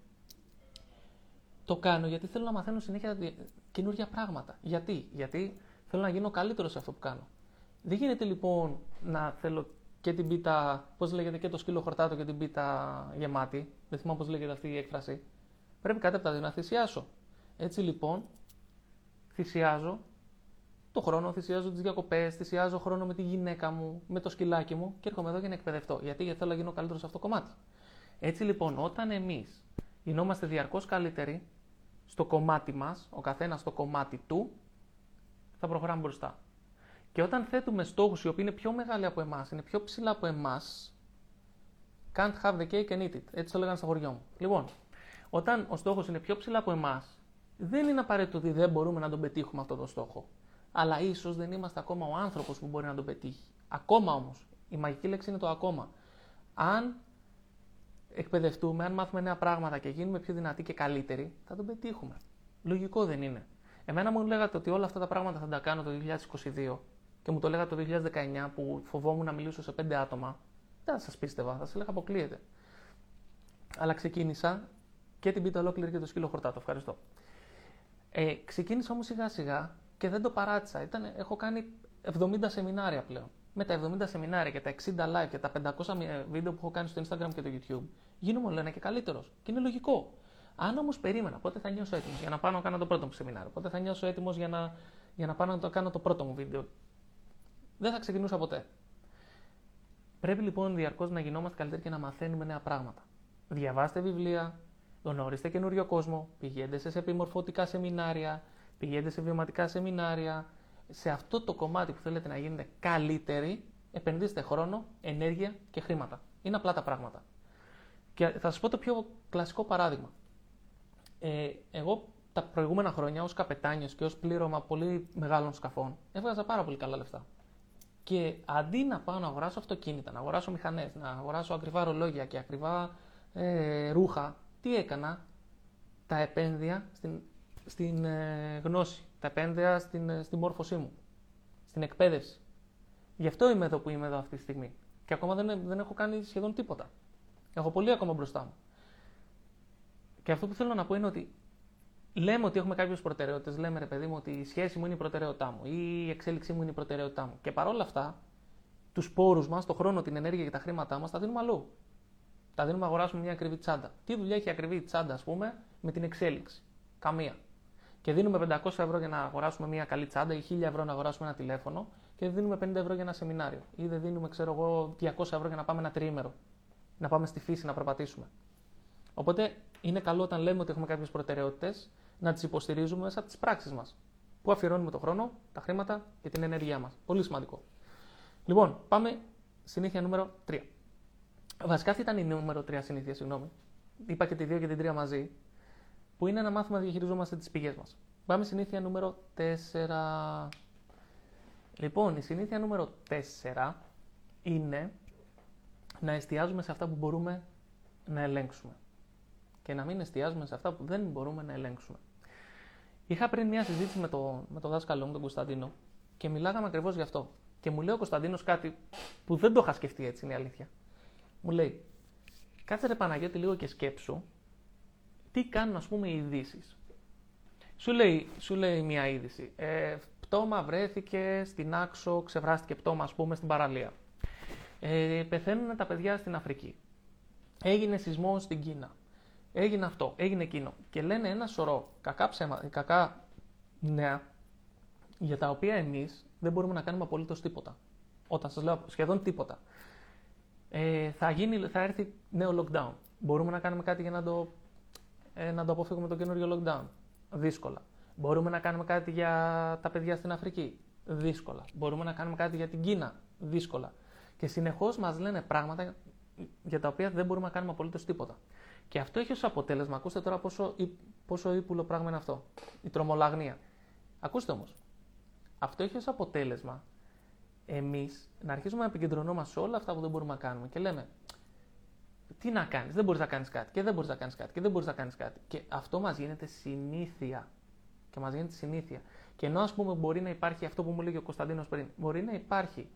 Το κάνω γιατί θέλω να μαθαίνω συνέχεια καινούργια πράγματα. Γιατί, γιατί θέλω να γίνω καλύτερος σε αυτό που κάνω. Δεν γίνεται λοιπόν να θέλω και την πίτα, πώς λέγεται, και το σκύλο χορτάτο και την πίτα γεμάτη. Δεν θυμάμαι πώς λέγεται αυτή η έκφραση. Πρέπει κάτι από τα δύο να θυσιάσω. Έτσι λοιπόν, θυσιάζω το χρόνο, θυσιάζω τις διακοπές, θυσιάζω χρόνο με τη γυναίκα μου, με το σκυλάκι μου και έρχομαι εδώ για να εκπαιδευτώ. Γιατί, γιατί θέλω να γίνω καλύτερος σε αυτό το κομμάτι. Έτσι λοιπόν, όταν εμείς γινόμαστε διαρκώς καλύτεροι, στο κομμάτι μας, ο καθένας στο κομμάτι του, θα προχωράμε μπροστά. Και όταν θέτουμε στόχους οι οποίοι είναι πιο μεγάλοι από εμάς, είναι πιο ψηλά από εμάς, can't have the cake and eat it. Έτσι το λέγανε στο χωριό μου. Λοιπόν, όταν ο στόχος είναι πιο ψηλά από εμάς, δεν είναι απαραίτητο ότι δεν μπορούμε να τον πετύχουμε αυτό το στόχο. Αλλά ίσως δεν είμαστε ακόμα ο άνθρωπος που μπορεί να τον πετύχει. Ακόμα όμως. Η μαγική λέξη είναι το ακόμα. Αν εκπαιδευτούμε, αν μάθουμε νέα πράγματα και γίνουμε πιο δυνατοί και καλύτεροι, θα τον πετύχουμε. Λογικό δεν είναι. Εμένα μου λέγατε ότι όλα αυτά τα πράγματα θα τα κάνω το 2022 και μου το λέγατε το 2019 που φοβόμουν να μιλήσω σε πέντε άτομα. Δεν θα σας πίστευα, θα σας έλεγα αποκλείεται. Αλλά ξεκίνησα Και την πίτα ολόκληρη και το σκύλο χορτάτο. Ευχαριστώ. Ε, ξεκίνησα όμως σιγά σιγά και δεν το παράτησα. Ήταν, έχω κάνει 70 σεμινάρια πλέον. Με τα 70 σεμινάρια και τα 60 live και τα 500 βίντεο που έχω κάνει στο Instagram και το YouTube, γίνομαι όλο ένα και καλύτερος. Και είναι λογικό. Αν όμως περίμενα πότε θα νιώσω έτοιμος για να πάω να κάνω το πρώτο μου σεμινάριο, πότε θα νιώσω έτοιμος για να, για να πάω να το κάνω το πρώτο μου βίντεο, δεν θα ξεκινούσα ποτέ. Πρέπει λοιπόν διαρκώς να γινόμαστε καλύτεροι και να μαθαίνουμε νέα πράγματα. Διαβάστε βιβλία, γνωρίστε καινούριο κόσμο, πηγαίνετε σε επιμορφωτικά σεμινάρια, πηγαίνετε σε βιωματικά σεμινάρια. Σε αυτό το κομμάτι που θέλετε να γίνετε καλύτεροι, επενδύστε χρόνο, ενέργεια και χρήματα. Είναι απλά τα πράγματα. Και θα σας πω το πιο κλασικό παράδειγμα. Ε, εγώ τα προηγούμενα χρόνια ως καπετάνιος και ως πλήρωμα πολύ μεγάλων σκαφών έβγαζα πάρα πολύ καλά λεφτά. Και αντί να πάω να αγοράσω αυτοκίνητα, να αγοράσω μηχανές, να αγοράσω ακριβά ρολόγια και ακριβά ε, ρούχα, τι έκανα, τα επένδυα στην, στην ε, γνώση, τα επένδυα στην, ε, στην μόρφωσή μου, στην εκπαίδευση. Γι' αυτό είμαι εδώ που είμαι εδώ αυτή τη στιγμή. Και ακόμα δεν, δεν έχω κάνει σχεδόν τίποτα. Έχω πολύ ακόμα μπροστά μου. Και αυτό που θέλω να πω είναι ότι λέμε ότι έχουμε κάποιες προτεραιότητες. Λέμε ρε παιδί μου ότι η σχέση μου είναι η προτεραιότητά μου ή η εξέλιξή μου είναι η προτεραιότητά μου. Και παρόλα αυτά, τους πόρους μας, το χρόνο, την ενέργεια και τα χρήματά μας τα δίνουμε αλλού. Τα δίνουμε να αγοράσουμε μια ακριβή τσάντα. Τι δουλειά έχει ακριβή τσάντα, ας πούμε, με την εξέλιξη; Καμία. Και δίνουμε 500 ευρώ για να αγοράσουμε μια καλή τσάντα ή 1000 ευρώ να αγοράσουμε ένα τηλέφωνο και δεν δίνουμε 50 ευρώ για ένα σεμινάριο. Ή δεν δίνουμε, ξέρω εγώ, 200 ευρώ για να πάμε ένα τριήμερο. Να πάμε στη φύση να περπατήσουμε. Οπότε είναι καλό όταν λέμε ότι έχουμε κάποιες προτεραιότητες να τις υποστηρίζουμε μέσα από τις πράξεις μας. Πού αφιερώνουμε το χρόνο, τα χρήματα και την ενέργειά μας. Πολύ σημαντικό. Λοιπόν, πάμε συνήθεια νούμερο 3. Βασικά αυτή ήταν η νούμερο 3 συνήθεια, συγγνώμη. Είπα και τη 2 και την 3 μαζί. Που είναι να μάθουμε να διαχειριζόμαστε τις πηγές μας. Πάμε συνήθεια νούμερο 4. Λοιπόν, η συνήθεια νούμερο 4 είναι να εστιάζουμε σε αυτά που μπορούμε να ελέγξουμε και να μην εστιάζουμε σε αυτά που δεν μπορούμε να ελέγξουμε. Είχα πριν μια συζήτηση με, το, με τον δάσκαλό μου, τον Κωνσταντίνο, και μιλάγαμε ακριβώς γι' αυτό. Και μου λέει ο Κωνσταντίνος κάτι που δεν το είχα σκεφτεί έτσι, είναι η αλήθεια. Μου λέει, κάτσε ρε Παναγιώτη λίγο και σκέψου τι κάνουν ας πούμε οι ειδήσεις. Σου λέει, σου λέει μια είδηση. Ε, πτώμα βρέθηκε στην Άξο, ξεβράστηκε πτώμα ας πούμε στην παραλία. Ε, πεθαίνουν τα παιδιά στην Αφρική. Έγινε σεισμός στην Κίνα έγινε αυτό, έγινε εκείνο. Και λένε ένα σωρό κακά, ψέμα, κακά νέα για τα οποία εμείς δεν μπορούμε να κάνουμε απολύτως τίποτα. Όταν σας λέω σχεδόν τίποτα. Ε, θα, γίνει, θα έρθει νέο lockdown. Μπορούμε να κάνουμε κάτι για να το, ε, να το αποφύγουμε το καινούριο lockdown. Δύσκολα. Μπορούμε να κάνουμε κάτι για τα παιδιά στην Αφρική; Δύσκολα. Μπορούμε να κάνουμε κάτι για την Κίνα; Δύσκολα. Και συνεχώς μας λένε πράγματα για τα οποία δεν μπορούμε να κάνουμε απολύτως τίποτα. Και αυτό έχει ως αποτέλεσμα, ακούστε τώρα πόσο, πόσο ύπουλο πράγμα είναι αυτό. Η τρομολαγνία. Ακούστε όμως. Αυτό έχει ως αποτέλεσμα εμείς να αρχίσουμε να επικεντρωνόμαστε σε όλα αυτά που δεν μπορούμε να κάνουμε και λέμε τι να κάνεις, δεν μπορείς να κάνεις κάτι και δεν μπορείς να κάνεις κάτι και δεν μπορείς να κάνεις κάτι. Και αυτό μας γίνεται συνήθεια. Και μας γίνεται συνήθεια. Και ενώ ας πούμε μπορεί να υπάρχει αυτό που μου λέγει ο Κωνσταντίνος πριν, μπορεί να υπάρχει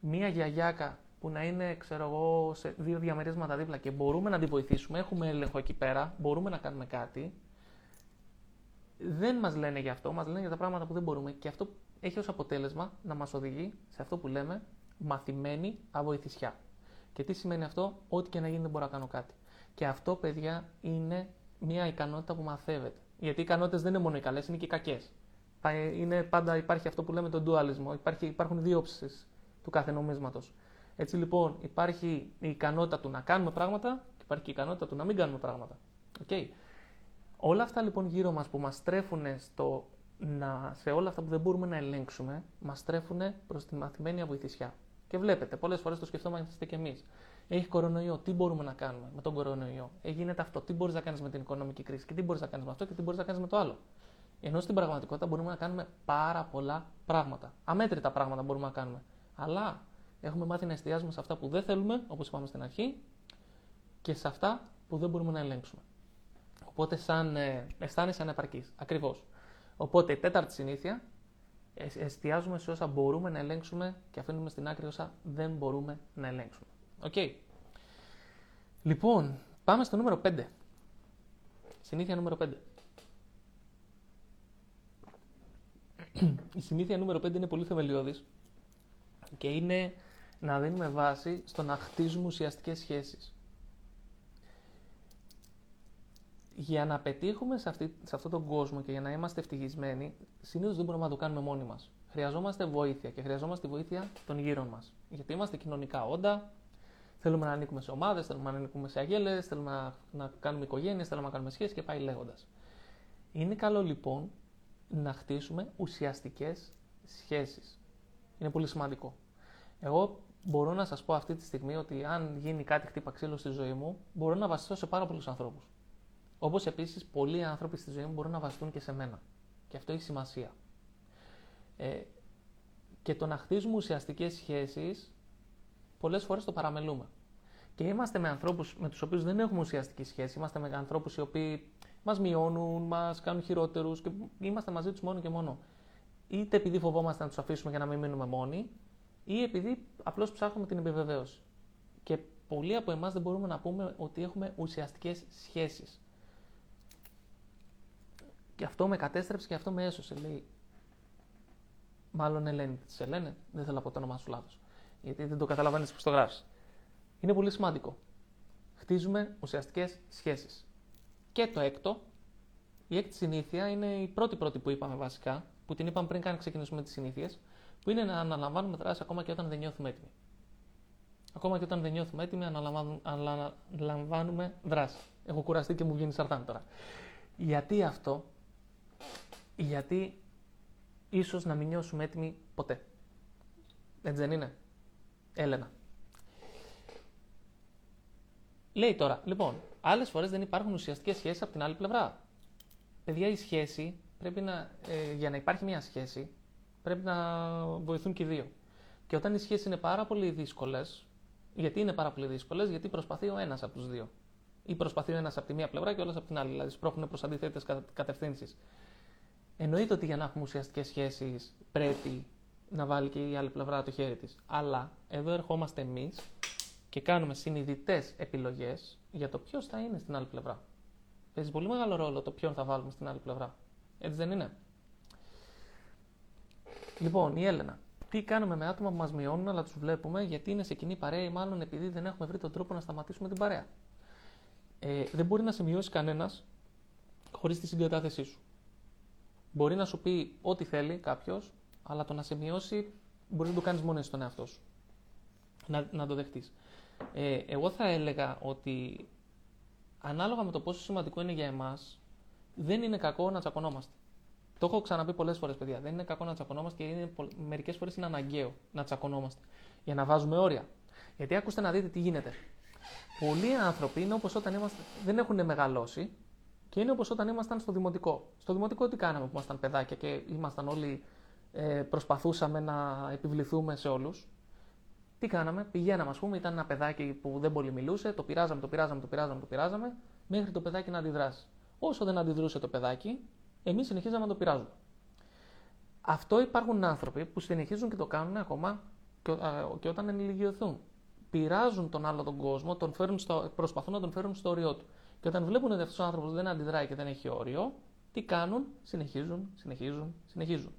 μία γιαγιάκα που να είναι, ξέρω εγώ, σε δύο διαμερίσματα δίπλα και μπορούμε να τη βοηθήσουμε, έχουμε έλεγχο εκεί πέρα, μπορούμε να κάνουμε κάτι, δεν μας λένε για αυτό, μας λένε για τα πράγματα που δεν μπορούμε και αυτό έχει ως αποτέλεσμα να μας οδηγεί σε αυτό που λέμε μαθημένη αβοηθησιά. Και τι σημαίνει αυτό, ό,τι και να γίνει δεν μπορώ να κάνω κάτι. Και αυτό, παιδιά, είναι μια ικανότητα που μαθεύεται. Γιατί οι ικανότητες δεν είναι μόνο οι καλές, είναι και οι κακές. Είναι πάντα υπάρχει αυτό που λέμε τον dualismo. Υπάρχει, υπάρχουν δύο όψεις του κάθε νομίσματος. Έτσι λοιπόν υπάρχει η ικανότητα του να κάνουμε πράγματα και υπάρχει και η ικανότητα του να μην κάνουμε πράγματα. Okay. Όλα αυτά λοιπόν γύρω μας που μας στρέφουν στο να, σε όλα αυτά που δεν μπορούμε να ελέγξουμε, μας στρέφουν προς τη μαθημένη αβοηθησιά. Και βλέπετε, πολλές φορές το σκεφτόμαστε και εμείς. Έχει κορονοϊό, τι μπορούμε να κάνουμε με τον κορονοϊό; Έγινε αυτό, τι μπορείς να κάνεις με την οικονομική κρίση; Και τι μπορείς να κάνεις με αυτό και τι μπορείς να κάνεις με το άλλο; Ενώ στην πραγματικότητα μπορούμε να κάνουμε πάρα πολλά πράγματα. Αμέτρητα πράγματα μπορούμε να κάνουμε. Αλλά Έχουμε μάθει να εστιάζουμε σε αυτά που δεν θέλουμε, όπως είπαμε στην αρχή, και σε αυτά που δεν μπορούμε να ελέγξουμε. Οπότε, σαν, ε, αισθάνεσαι ανεπαρκής. Ακριβώς. Οπότε, η τέταρτη συνήθεια, εστιάζουμε σε όσα μπορούμε να ελέγξουμε και αφήνουμε στην άκρη όσα δεν μπορούμε να ελέγξουμε. Οκ. Λοιπόν, πάμε στο νούμερο 5. Συνήθεια νούμερο 5. Η συνήθεια νούμερο 5 είναι πολύ θεμελιώδης και είναι να δίνουμε βάση στο να χτίζουμε ουσιαστικές σχέσεις. Για να πετύχουμε σε, αυτή, σε αυτόν τον κόσμο και για να είμαστε ευτυχισμένοι, συνήθως δεν μπορούμε να το κάνουμε μόνοι μας. Χρειαζόμαστε βοήθεια και χρειαζόμαστε τη βοήθεια των γύρων μας. Γιατί είμαστε κοινωνικά όντα, θέλουμε να ανήκουμε σε ομάδες, θέλουμε να ανήκουμε σε αγέλες, θέλουμε να, να κάνουμε οικογένειες, θέλουμε να κάνουμε σχέσεις και πάει λέγοντας. Είναι καλό λοιπόν να χτίσουμε ουσιαστικές σχέσεις. Είναι πολύ σημαντικό. Εγώ μπορώ να σας πω αυτή τη στιγμή ότι αν γίνει κάτι χτύπα ξύλο στη ζωή μου, μπορώ να βασιστώ σε πάρα πολλούς ανθρώπους. Όπως επίσης πολλοί άνθρωποι στη ζωή μου μπορούν να βασιστούν και σε μένα. Και αυτό έχει σημασία. Ε, και το να χτίζουμε ουσιαστικές σχέσεις, πολλές φορές το παραμελούμε. Και είμαστε με ανθρώπους με τους οποίους δεν έχουμε ουσιαστική σχέση. Είμαστε με ανθρώπους οι οποίοι μας μειώνουν, μας κάνουν χειρότερους και είμαστε μαζί τους μόνο και μόνο. Είτε επειδή φοβόμαστε να τους αφήσουμε για να μην μείνουμε μόνοι, ή επειδή απλώς ψάχνουμε την επιβεβαίωση. Και πολλοί από εμάς δεν μπορούμε να πούμε ότι έχουμε ουσιαστικές σχέσεις. Και αυτό με κατέστρεψε και αυτό με έσωσε. Λέει, μάλλον Ελένη. Τη Ελένη, δεν θέλω να πω το όνομά σου λάθος. Γιατί δεν το καταλαβαίνεις πώς το γράφεις. Είναι πολύ σημαντικό. Χτίζουμε ουσιαστικές σχέσεις. Και το έκτο, η έκτη συνήθεια είναι η πρώτη πρώτη που είπαμε βασικά, που την είπαμε πριν καν ξεκινήσουμε τις συνήθειες, που είναι να αναλαμβάνουμε δράση ακόμα και όταν δεν νιώθουμε έτοιμοι. Ακόμα και όταν δεν νιώθουμε έτοιμοι, αναλαμβάνουμε δράση. Έχω κουραστεί και μου βγαίνει σαρτάν τώρα. Γιατί αυτό, γιατί ίσως να μην νιώσουμε έτοιμοι ποτέ. Έτσι δεν είναι; Έλενα. Λέει τώρα, λοιπόν, άλλες φορές δεν υπάρχουν ουσιαστικές σχέσεις από την άλλη πλευρά. Παιδιά, η σχέση πρέπει να. Ε, για να υπάρχει μια σχέση, πρέπει να βοηθούν και οι δύο. Και όταν οι σχέσεις είναι πάρα πολύ δύσκολες, γιατί είναι πάρα πολύ δύσκολες, γιατί προσπαθεί ο ένας από τους δύο. Ή προσπαθεί ο ένας από τη μία πλευρά και ο από την άλλη. Δηλαδή, σπρώχνουν προς αντιθέτητε κατευθύνσεις. Εννοείται ότι για να έχουμε ουσιαστικές σχέσεις πρέπει να βάλει και η άλλη πλευρά το χέρι της. Αλλά εδώ ερχόμαστε εμείς και κάνουμε συνειδητές επιλογές για το ποιος θα είναι στην άλλη πλευρά. Παίζει πολύ μεγάλο ρόλο το ποιον θα βάλουμε στην άλλη πλευρά. Έτσι δεν είναι; Λοιπόν, η Έλενα. Τι κάνουμε με άτομα που μας μειώνουν, αλλά τους βλέπουμε γιατί είναι σε κοινή παρέα ή μάλλον επειδή δεν έχουμε βρει τον τρόπο να σταματήσουμε την παρέα. Ε, δεν μπορεί να σε μειώσει κανένας χωρίς τη συγκατάθεσή σου. Μπορεί να σου πει ό,τι θέλει κάποιος, αλλά το να σε μειώσει μπορείς να το κάνεις μόνος στον εαυτό σου. Να, να το δεχτείς. Ε, εγώ θα έλεγα ότι ανάλογα με το πόσο σημαντικό είναι για εμάς, δεν είναι κακό να τσακωνόμαστε. Το έχω ξαναπεί πολλές φορές, παιδιά. Δεν είναι κακό να τσακωνόμαστε και μερικές φορές είναι αναγκαίο να τσακωνόμαστε. Για να βάζουμε όρια. Γιατί ακούστε να δείτε τι γίνεται. Πολλοί άνθρωποι είναι όπως όταν είμαστε, δεν έχουν μεγαλώσει και είναι όπως όταν ήμασταν στο δημοτικό. Στο δημοτικό τι κάναμε που ήμασταν παιδάκια και ήμασταν όλοι, ε, προσπαθούσαμε να επιβληθούμε σε όλους. Τι κάναμε, πηγαίναμε, ας πούμε, ήταν ένα παιδάκι που δεν πολύ μιλούσε, το πειράζαμε, το πειράζαμε, το πειράζαμε, το πειράζαμε, μέχρι το παιδάκι να αντιδράσει. Όσο δεν αντιδρούσε το παιδάκι, εμείς συνεχίζαμε να το πειράζουμε. Αυτό υπάρχουν άνθρωποι που συνεχίζουν και το κάνουν ακόμα και, και όταν ενηλικιωθούν. Πειράζουν τον άλλο τον κόσμο, τον φέρουν στο, προσπαθούν να τον φέρουν στο όριό του. Και όταν βλέπουν ότι αυτός ο άνθρωπος δεν αντιδράει και δεν έχει όριο, τι κάνουν, συνεχίζουν, συνεχίζουν, συνεχίζουν.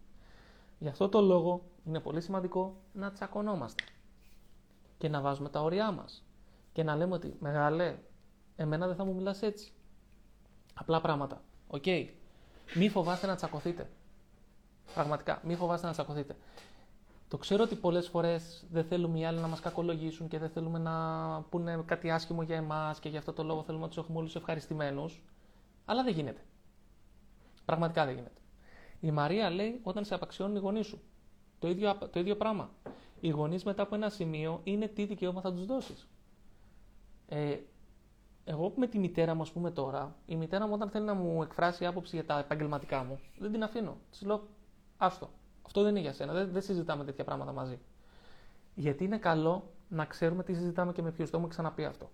Γι' αυτό το λόγο είναι πολύ σημαντικό να τσακωνόμαστε και να βάζουμε τα όρια μας. Και να λέμε ότι μεγάλε, εμένα δεν θα μου μιλάς έτσι. Απλά πράγματα. OK. Okay. Μη φοβάστε να τσακωθείτε. Πραγματικά, μη φοβάστε να τσακωθείτε. Το ξέρω ότι πολλές φορές δεν θέλουμε οι άλλοι να μας κακολογήσουν και δεν θέλουμε να πούνε κάτι άσχημο για εμάς και γι' αυτό το λόγο θέλουμε να τους έχουμε όλους ευχαριστημένους. Αλλά δεν γίνεται. Πραγματικά δεν γίνεται. Η Μαρία λέει όταν σε απαξιώνουν οι γονείς σου. Το ίδιο, το ίδιο πράγμα. Οι γονείς μετά από ένα σημείο είναι τι δικαίωμα θα τους δώσεις. Ε, εγώ με τη μητέρα μου, ας πούμε τώρα, η μητέρα μου όταν θέλει να μου εκφράσει άποψη για τα επαγγελματικά μου, δεν την αφήνω. Της λέω, άστο. Αυτό δεν είναι για σένα. Δεν, δεν συζητάμε τέτοια πράγματα μαζί. Γιατί είναι καλό να ξέρουμε τι συζητάμε και με ποιους. Το έχουμε ξαναπεί αυτό.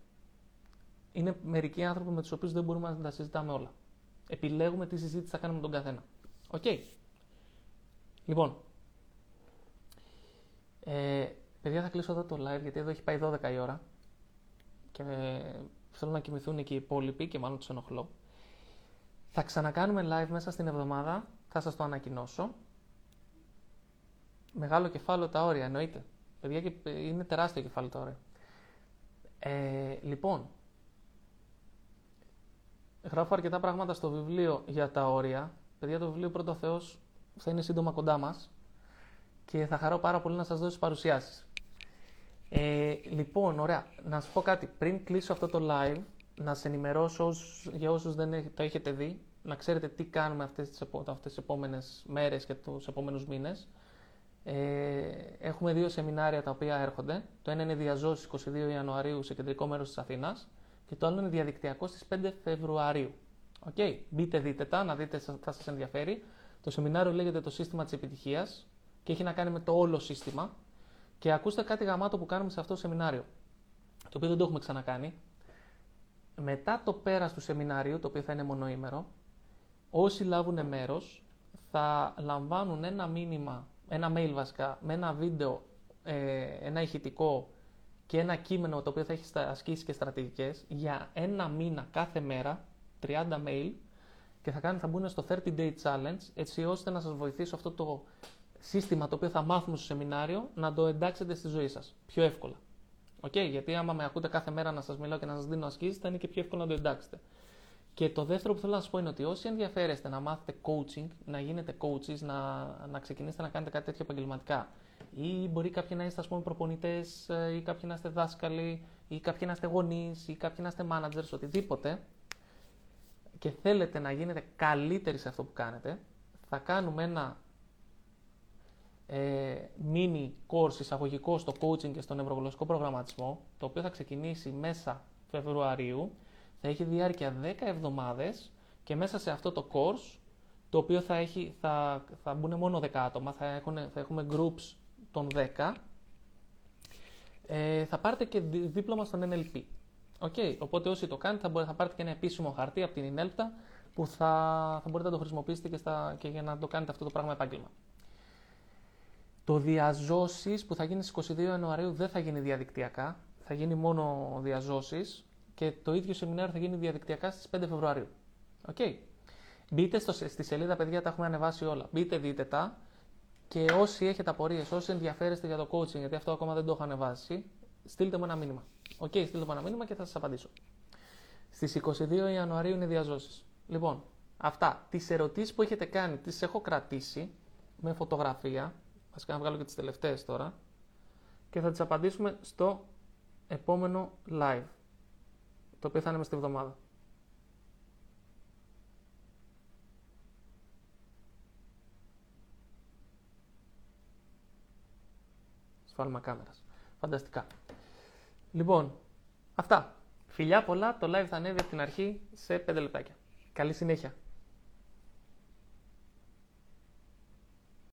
Είναι μερικοί άνθρωποι με τους οποίους δεν μπορούμε να τα συζητάμε όλα. Επιλέγουμε τι συζήτηση θα κάνουμε με τον καθένα. OK. Okay. Λοιπόν. Ε, παιδιά, θα κλείσω εδώ το live γιατί εδώ έχει πάει 12 η ώρα. Και θέλω να κοιμηθούν και οι υπόλοιποι και μάλλον τους ενοχλώ. Θα ξανακάνουμε live μέσα στην εβδομάδα, θα σας το ανακοινώσω. Μεγάλο κεφάλαιο τα όρια, εννοείται. Παιδιά, είναι τεράστιο κεφάλαιο τα όρια. Ε, λοιπόν, γράφω αρκετά πράγματα στο βιβλίο για τα όρια. Παιδιά, το βιβλίο πρώτο Θεός θα είναι σύντομα κοντά μας και θα χαρώ πάρα πολύ να σας δώσω παρουσιάσεις. Ε, λοιπόν, ωραία. Να σας πω κάτι. Πριν κλείσω αυτό το live, να σε ενημερώσω για όσους δεν το έχετε δει, να ξέρετε τι κάνουμε αυτές τις, αυτές τις επόμενες μέρες και τους επόμενους μήνες. Ε, έχουμε δύο σεμινάρια τα οποία έρχονται. Το ένα είναι διαζώσει 22 Ιανουαρίου σε κεντρικό μέρος της Αθήνας και το άλλο είναι διαδικτυακό στις 5 Φεβρουαρίου. Okay. Μπείτε δείτε τα, να δείτε θα σας ενδιαφέρει. Το σεμινάριο λέγεται το σύστημα της επιτυχίας και έχει να κάνει με το όλο σύστημα. Και ακούστε κάτι γαμάτο που κάνουμε σε αυτό το σεμινάριο, το οποίο δεν το έχουμε ξανακάνει. Μετά το πέρας του σεμινάριου, το οποίο θα είναι μονοήμερο, όσοι λάβουν μέρος θα λαμβάνουν ένα μήνυμα, ένα mail βασικά, με ένα βίντεο, ε, ένα ηχητικό και ένα κείμενο το οποίο θα έχεις ασκήσεις και στρατηγικές για ένα μήνα κάθε μέρα, 30 mail, και θα, κάνουν, θα μπουν στο 30 day challenge, έτσι ώστε να σας βοηθήσω αυτό το σύστημα το οποίο θα μάθουμε στο σεμινάριο να το εντάξετε στη ζωή σας πιο εύκολα. Okay, γιατί άμα με ακούτε κάθε μέρα να σας μιλάω και να σας δίνω ασκήσεις, θα είναι και πιο εύκολο να το εντάξετε. Και το δεύτερο που θέλω να σας πω είναι ότι όσοι ενδιαφέρεστε να μάθετε coaching, να γίνετε coaches, να, να ξεκινήσετε να κάνετε κάτι τέτοιο επαγγελματικά, ή μπορεί κάποιοι να είστε πούμε προπονητές, ε, ή κάποιοι να είστε δάσκαλοι, ή κάποιοι να είστε γονείς, ή κάποιοι να είστε managers, οτιδήποτε, και θέλετε να γίνετε καλύτεροι σε αυτό που κάνετε, θα κάνουμε ένα ε, mini course εισαγωγικό στο coaching και στο νευρογλωσσικό προγραμματισμό, το οποίο θα ξεκινήσει μέσα Φεβρουαρίου θα έχει διάρκεια 10 εβδομάδες και μέσα σε αυτό το course, το οποίο θα, έχει, θα, θα μπουν μόνο 10 άτομα, θα, έχουν, θα έχουμε groups των 10, ε, θα πάρετε και δίπλωμα στον NLP. Okay. Οπότε όσοι το κάνετε θα, μπορείτε, θα πάρετε και ένα επίσημο χαρτί από την Ινέλπτα που θα, θα μπορείτε να το χρησιμοποιήσετε και, στα, και για να το κάνετε αυτό το πράγμα επάγγελμα. Το διαζώσεις που θα γίνει στις 22 Ιανουαρίου δεν θα γίνει διαδικτυακά, θα γίνει μόνο διαζώσεις και το ίδιο σεμινάριο θα γίνει διαδικτυακά στις 5 Φεβρουαρίου. Okay. Μπείτε στο, στη σελίδα, παιδιά, τα έχουμε ανεβάσει όλα. Μπείτε, δείτε τα. Και όσοι έχετε απορίες, όσοι ενδιαφέρεστε για το coaching, γιατί αυτό ακόμα δεν το έχω ανεβάσει, στείλτε μου ένα μήνυμα. OK, okay, στείλτε μου ένα μήνυμα και θα σας απαντήσω. Στις 22 Ιανουαρίου είναι διά ζώσης. Λοιπόν, αυτά. Τις ερωτήσεις που έχετε κάνει, τις έχω κρατήσει με φωτογραφία. Βασικά να βγάλω και τις τελευταίες τώρα. Και θα τις απαντήσουμε στο επόμενο live το οποίο θα είναι μες στη βδομάδα. Σφάλμα κάμερας. Φανταστικά. Λοιπόν, αυτά. Φιλιά πολλά, το live θα ανέβει από την αρχή σε 5 λεπτάκια. Καλή συνέχεια.